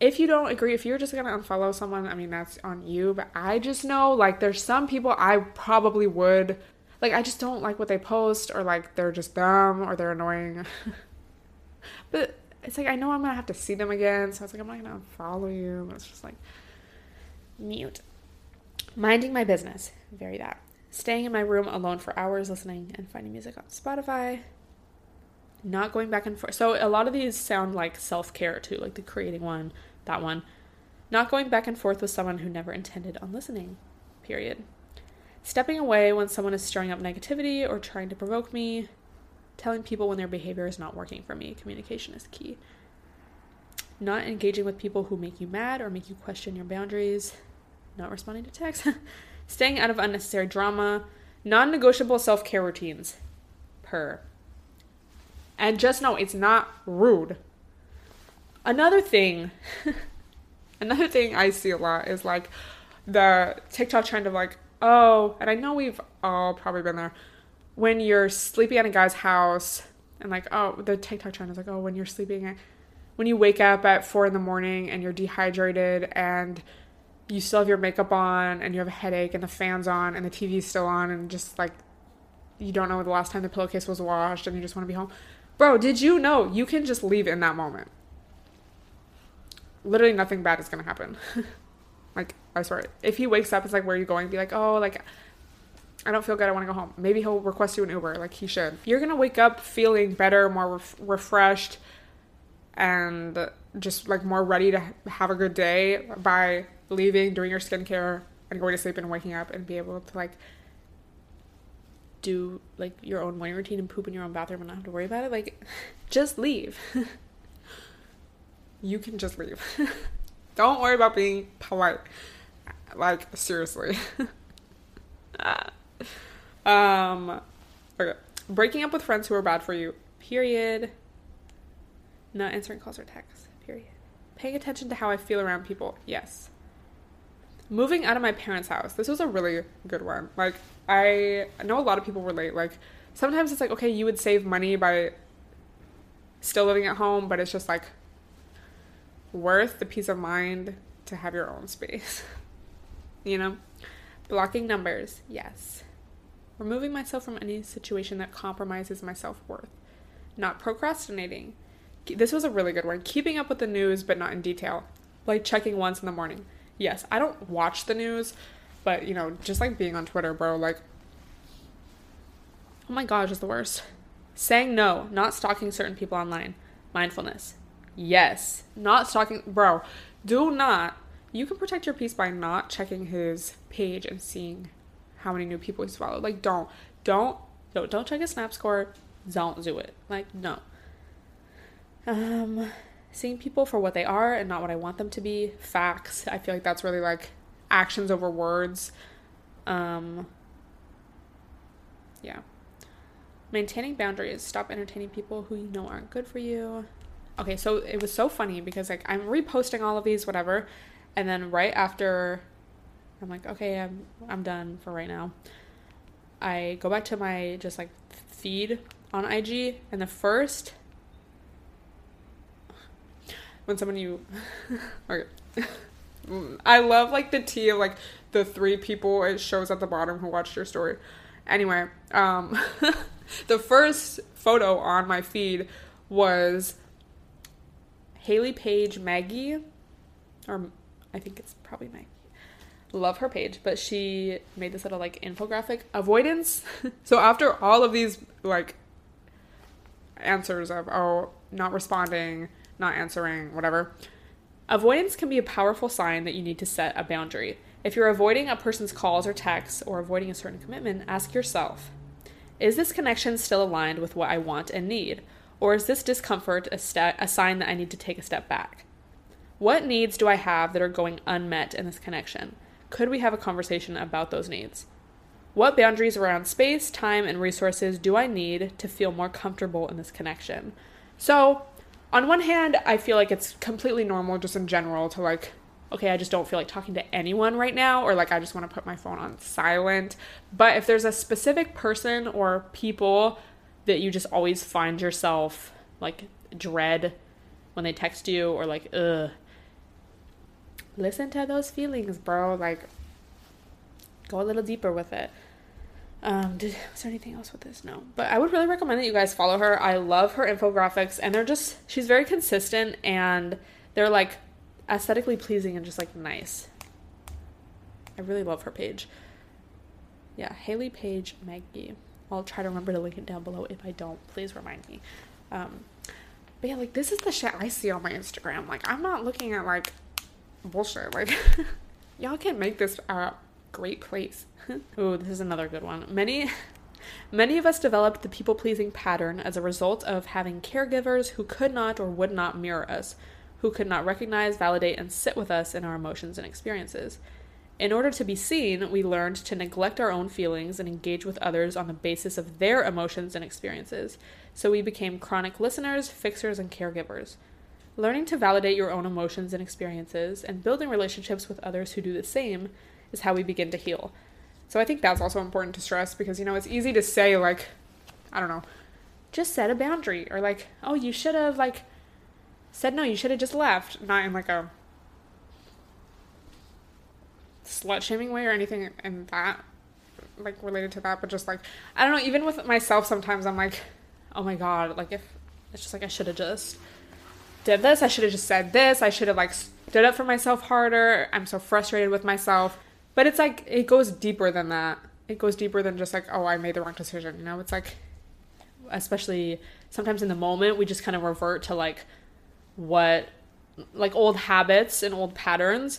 If you don't agree, if you're just gonna unfollow someone, I mean that's on you. But I just know like there's some people I probably would like I just don't like what they post or like they're just dumb or they're annoying. but it's like I know I'm gonna have to see them again, so it's like I'm not gonna follow you. It's just like mute. Minding my business, very that. Staying in my room alone for hours listening and finding music on Spotify. Not going back and forth. So a lot of these sound like self care too, like the creating one that one. Not going back and forth with someone who never intended on listening. Period. Stepping away when someone is stirring up negativity or trying to provoke me. Telling people when their behavior is not working for me. Communication is key. Not engaging with people who make you mad or make you question your boundaries. Not responding to texts. Staying out of unnecessary drama. Non negotiable self care routines. Per. And just know it's not rude Another thing, another thing I see a lot is like the TikTok trend of like, oh, and I know we've all probably been there when you're sleeping at a guy's house and like, oh, the TikTok trend is like, oh, when you're sleeping, when you wake up at four in the morning and you're dehydrated and you still have your makeup on and you have a headache and the fan's on and the TV's still on and just like you don't know the last time the pillowcase was washed and you just want to be home. Bro, did you know you can just leave in that moment? Literally nothing bad is to happen. like, I swear. If he wakes up, it's like, where are you going? Be like, oh, like, I don't feel good. I want to go home. Maybe he'll request you an Uber, like he should. You're to wake up feeling better, more ref- refreshed, and just like more ready to have a good day by leaving, doing your skincare, and going to sleep and waking up and be able to like do like your own morning routine and poop in your own bathroom and not have to worry about it. Like, just leave. you can just leave. Don't worry about being polite. Like, seriously. um, okay. Breaking up with friends who are bad for you. Period. Not answering calls or texts. Period. Paying attention to how I feel around people. Yes. Moving out of my parents' house. This was a really good one. Like, I know a lot of people relate. Like, sometimes it's like, okay, you would save money by still living at home, but it's just like worth the peace of mind to have your own space. you know? Blocking numbers. Yes. Removing myself from any situation that compromises my self worth. Not procrastinating. This was a really good one. Keeping up with the news, but not in detail. Like checking once in the morning yes, I don't watch the news, but you know, just like being on Twitter, bro, like, oh my gosh, is the worst. Saying no, not stalking certain people online. Mindfulness. Yes, not stalking, bro. Do not. You can protect your peace by not checking his page and seeing how many new people he's followed. Like, don't, don't, don't, don't check his snap score. Don't do it. Like, no. Um, seeing people for what they are and not what I want them to be. Facts. I feel like that's really like actions over words. Um yeah. Maintaining boundaries. Stop entertaining people who you know aren't good for you. Okay, so it was so funny because like I'm reposting all of these whatever and then right after I'm like, okay, I'm I'm done for right now. I go back to my just like feed on IG and the first when someone you okay. I love like the tea of like the three people it shows at the bottom who watched your story. Anyway, um the first photo on my feed was Haley Page Maggie or I think it's probably Maggie. Love her page, but she made this little like infographic avoidance. so after all of these like answers of oh not responding, not answering, whatever. Avoidance can be a powerful sign that you need to set a boundary. If you're avoiding a person's calls or texts or avoiding a certain commitment, ask yourself Is this connection still aligned with what I want and need? Or is this discomfort a, st- a sign that I need to take a step back? What needs do I have that are going unmet in this connection? Could we have a conversation about those needs? What boundaries around space, time, and resources do I need to feel more comfortable in this connection? So, on one hand, I feel like it's completely normal just in general to like, okay, I just don't feel like talking to anyone right now, or like I just want to put my phone on silent. But if there's a specific person or people that you just always find yourself like dread when they text you or like, ugh, listen to those feelings, bro. Like, go a little deeper with it. Um, did was there anything else with this? No, but I would really recommend that you guys follow her. I love her infographics, and they're just she's very consistent, and they're like aesthetically pleasing and just like nice. I really love her page. Yeah, Haley Page Maggie. I'll try to remember to link it down below. If I don't, please remind me. Um, but yeah, like this is the shit I see on my Instagram. Like I'm not looking at like bullshit. Like y'all can't make this a great place. oh, this is another good one. Many Many of us developed the people pleasing pattern as a result of having caregivers who could not or would not mirror us, who could not recognize, validate, and sit with us in our emotions and experiences. In order to be seen, we learned to neglect our own feelings and engage with others on the basis of their emotions and experiences, so we became chronic listeners, fixers, and caregivers. Learning to validate your own emotions and experiences and building relationships with others who do the same is how we begin to heal. So I think that's also important to stress because, you know, it's easy to say, like, I don't know, just set a boundary or like, oh, you should have, like, said no, you should have just left. Not in like a slut shaming way or anything in that like related to that, but just like I don't know, even with myself sometimes I'm like, oh my god, like if it's just like I should have just did this, I should have just said this, I should have like stood up for myself harder. I'm so frustrated with myself. But it's like it goes deeper than that. It goes deeper than just like, oh, I made the wrong decision, you know? It's like especially sometimes in the moment we just kind of revert to like what like old habits and old patterns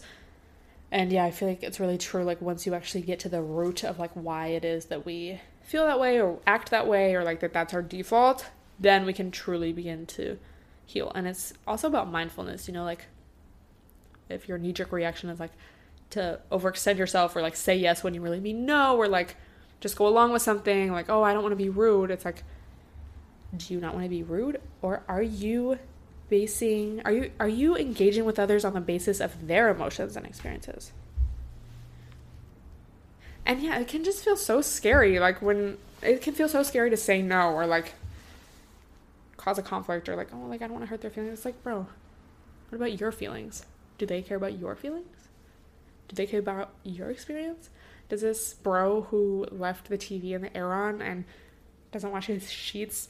and yeah, I feel like it's really true. Like once you actually get to the root of like why it is that we feel that way or act that way or like that that's our default, then we can truly begin to heal. And it's also about mindfulness, you know, like if your knee jerk reaction is like to overextend yourself or like say yes when you really mean no or like just go along with something like, oh, I don't want to be rude. It's like, do you not want to be rude? Or are you basing are you are you engaging with others on the basis of their emotions and experiences and yeah it can just feel so scary like when it can feel so scary to say no or like cause a conflict or like oh like i don't want to hurt their feelings it's like bro what about your feelings do they care about your feelings do they care about your experience does this bro who left the tv in the air on and doesn't wash his sheets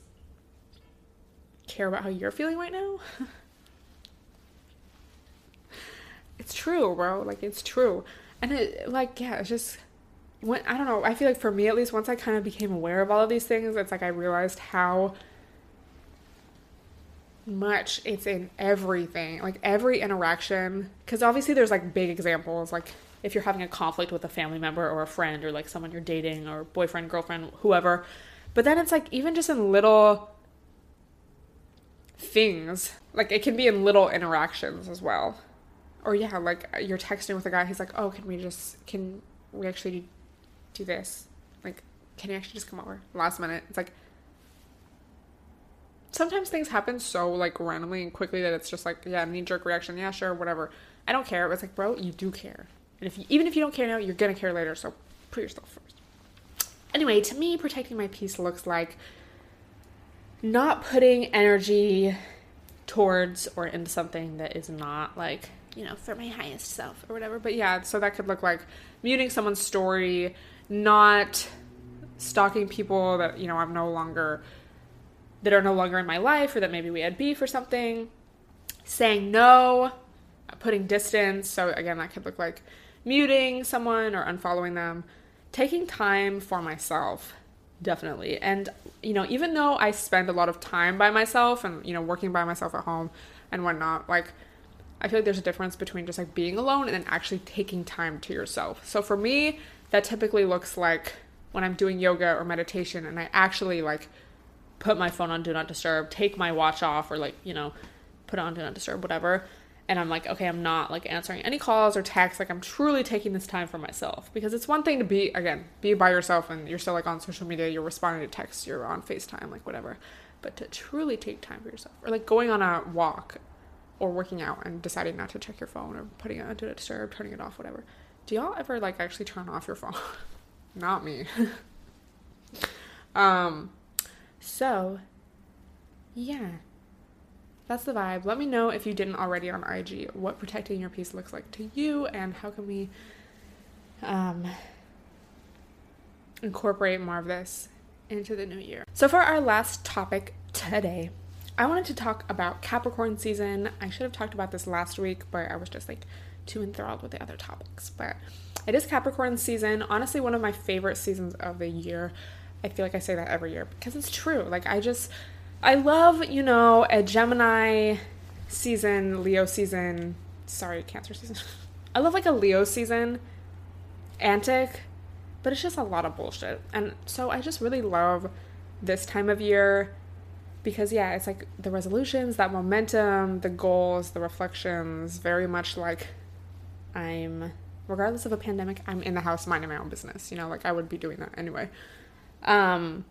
care about how you're feeling right now. it's true, bro. Like it's true. And it like yeah, it's just when I don't know, I feel like for me at least once I kind of became aware of all of these things, it's like I realized how much it's in everything. Like every interaction cuz obviously there's like big examples like if you're having a conflict with a family member or a friend or like someone you're dating or boyfriend, girlfriend, whoever. But then it's like even just in little things. Like it can be in little interactions as well. Or yeah, like you're texting with a guy, he's like, "Oh, can we just can we actually do this? Like, can you actually just come over last minute?" It's like sometimes things happen so like randomly and quickly that it's just like, yeah, knee jerk reaction. Yeah, sure, whatever. I don't care. But it's like, bro, you do care. And if you, even if you don't care now, you're gonna care later. So put yourself first. Anyway, to me, protecting my peace looks like not putting energy towards or into something that is not like you know for my highest self or whatever but yeah so that could look like muting someone's story not stalking people that you know i'm no longer that are no longer in my life or that maybe we had beef or something saying no putting distance so again that could look like muting someone or unfollowing them taking time for myself definitely. And, you know, even though I spend a lot of time by myself and, you know, working by myself at home and whatnot, like, I feel like there's a difference between just like being alone and then actually taking time to yourself. So for me, that typically looks like when I'm doing yoga or meditation and I actually like put my phone on do not disturb, take my watch off, or like, you know, put on do not disturb, whatever and I'm like, okay, I'm not like answering any calls or texts. Like I'm truly taking this time for myself because it's one thing to be again be by yourself and you're still like on social media, you're responding to texts, you're on Facetime, like whatever. But to truly take time for yourself, or like going on a walk, or working out and deciding not to check your phone or putting it on do not disturb, turning it off, whatever. Do y'all ever like actually turn off your phone? not me. um, so yeah that's the vibe. Let me know if you didn't already on IG what protecting your peace looks like to you and how can we um, incorporate more of this into the new year. So, for our last topic today, I wanted to talk about Capricorn season. I should have talked about this last week, but I was just like too enthralled with the other topics. But it is Capricorn season. Honestly, one of my favorite seasons of the year. I feel like I say that every year because it's true. Like, I just I love, you know, a Gemini season, Leo season, sorry, Cancer season. I love like a Leo season antic, but it's just a lot of bullshit. And so I just really love this time of year because yeah, it's like the resolutions, that momentum, the goals, the reflections, very much like I'm regardless of a pandemic, I'm in the house minding my own business. You know, like I would be doing that anyway. Um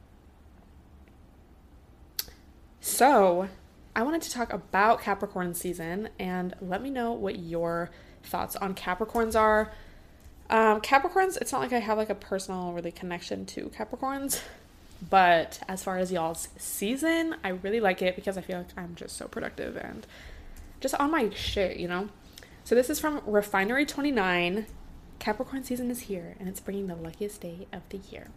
so, I wanted to talk about Capricorn season and let me know what your thoughts on Capricorns are. Um, Capricorns, it's not like I have like a personal really connection to Capricorns, but as far as y'all's season, I really like it because I feel like I'm just so productive and just on my shit, you know? So this is from Refinery 29 Capricorn season is here and it's bringing the luckiest day of the year.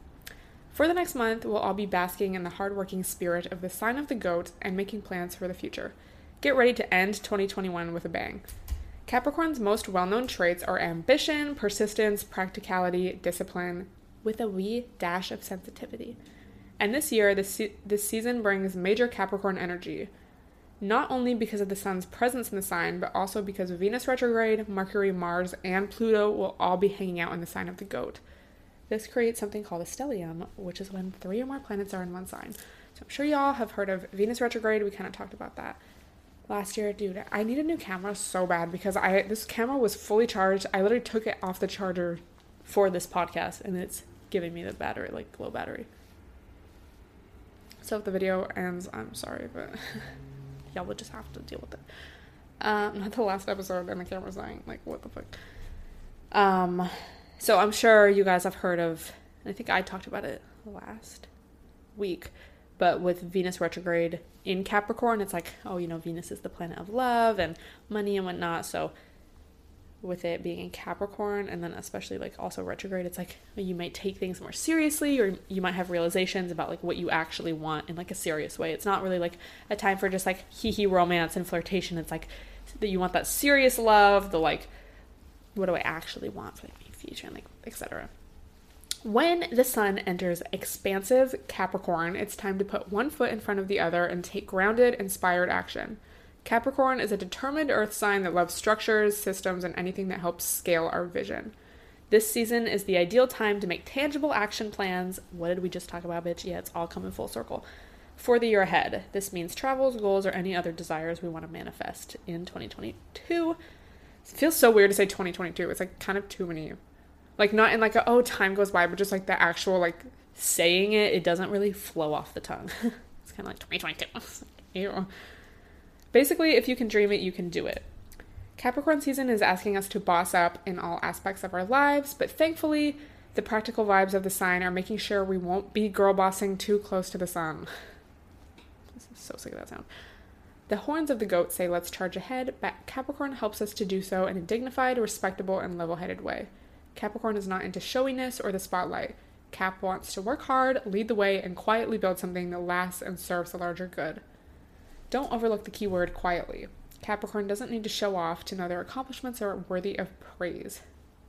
For the next month, we'll all be basking in the hardworking spirit of the sign of the goat and making plans for the future. Get ready to end 2021 with a bang. Capricorn's most well known traits are ambition, persistence, practicality, discipline, with a wee dash of sensitivity. And this year, this, se- this season brings major Capricorn energy, not only because of the sun's presence in the sign, but also because Venus retrograde, Mercury, Mars, and Pluto will all be hanging out in the sign of the goat. This creates something called a stellium, which is when three or more planets are in one sign. So I'm sure y'all have heard of Venus retrograde. We kind of talked about that last year. Dude, I need a new camera so bad because I this camera was fully charged. I literally took it off the charger for this podcast and it's giving me the battery, like low battery. So if the video ends, I'm sorry, but y'all would just have to deal with it. Um, not the last episode and the camera's dying. Like, what the fuck? Um, so I'm sure you guys have heard of, I think I talked about it last week, but with Venus retrograde in Capricorn, it's like, oh, you know, Venus is the planet of love and money and whatnot. So with it being in Capricorn and then especially like also retrograde, it's like you might take things more seriously or you might have realizations about like what you actually want in like a serious way. It's not really like a time for just like hee hee romance and flirtation. It's like that you want that serious love, the like what do I actually want for the future and like etc. When the sun enters expansive Capricorn, it's time to put one foot in front of the other and take grounded, inspired action. Capricorn is a determined earth sign that loves structures, systems, and anything that helps scale our vision. This season is the ideal time to make tangible action plans. What did we just talk about, bitch? Yeah, it's all coming full circle. For the year ahead, this means travels, goals, or any other desires we want to manifest in 2022. It feels so weird to say 2022. It's like kind of too many. Like, not in like a, oh, time goes by, but just like the actual, like, saying it, it doesn't really flow off the tongue. it's kind of like 2022. Ew. Basically, if you can dream it, you can do it. Capricorn season is asking us to boss up in all aspects of our lives, but thankfully, the practical vibes of the sign are making sure we won't be girl bossing too close to the sun. This is so sick of that sound. The horns of the goat say let's charge ahead, but Capricorn helps us to do so in a dignified, respectable, and level headed way. Capricorn is not into showiness or the spotlight. Cap wants to work hard, lead the way, and quietly build something that lasts and serves the larger good. Don't overlook the keyword quietly. Capricorn doesn't need to show off to know their accomplishments are worthy of praise.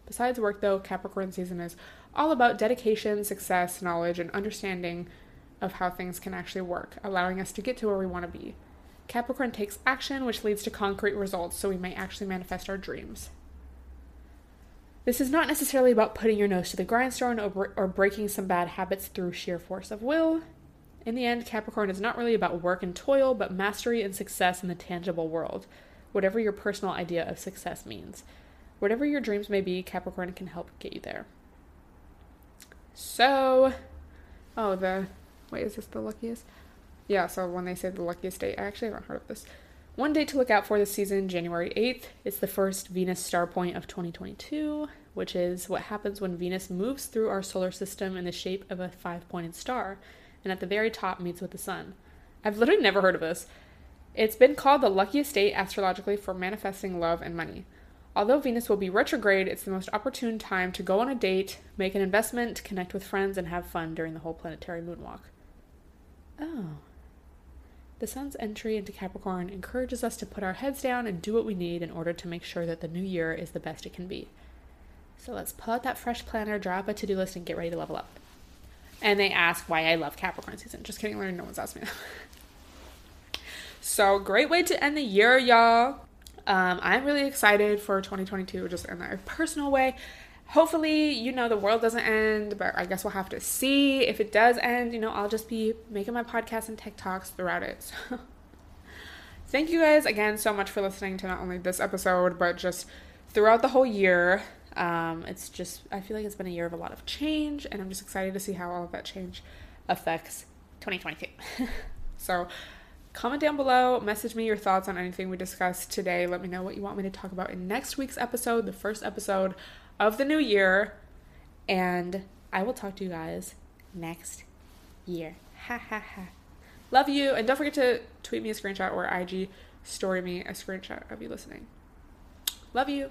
Besides work, though, Capricorn season is all about dedication, success, knowledge, and understanding of how things can actually work, allowing us to get to where we want to be. Capricorn takes action, which leads to concrete results, so we may actually manifest our dreams. This is not necessarily about putting your nose to the grindstone or, or breaking some bad habits through sheer force of will. In the end, Capricorn is not really about work and toil, but mastery and success in the tangible world, whatever your personal idea of success means. Whatever your dreams may be, Capricorn can help get you there. So, oh, the, wait, is this the luckiest? Yeah, so when they say the luckiest date, I actually haven't heard of this. One date to look out for this season, January 8th. It's the first Venus star point of 2022, which is what happens when Venus moves through our solar system in the shape of a five pointed star and at the very top meets with the sun. I've literally never heard of this. It's been called the luckiest date astrologically for manifesting love and money. Although Venus will be retrograde, it's the most opportune time to go on a date, make an investment, connect with friends, and have fun during the whole planetary moonwalk. Oh. The sun's entry into Capricorn encourages us to put our heads down and do what we need in order to make sure that the new year is the best it can be. So let's pull out that fresh planner, draw up a to do list, and get ready to level up and they ask why I love Capricorn season. Just kidding, Lauren, no one's asked me that. so great way to end the year, y'all. Um, I'm really excited for 2022, just in a personal way. Hopefully, you know, the world doesn't end, but I guess we'll have to see. If it does end, you know, I'll just be making my podcasts and TikToks throughout it. So. Thank you guys again so much for listening to not only this episode, but just throughout the whole year. Um, it's just, I feel like it's been a year of a lot of change, and I'm just excited to see how all of that change affects 2022. so, comment down below, message me your thoughts on anything we discussed today. Let me know what you want me to talk about in next week's episode, the first episode of the new year. And I will talk to you guys next year. Ha ha ha. Love you. And don't forget to tweet me a screenshot or IG story me a screenshot of you listening. Love you.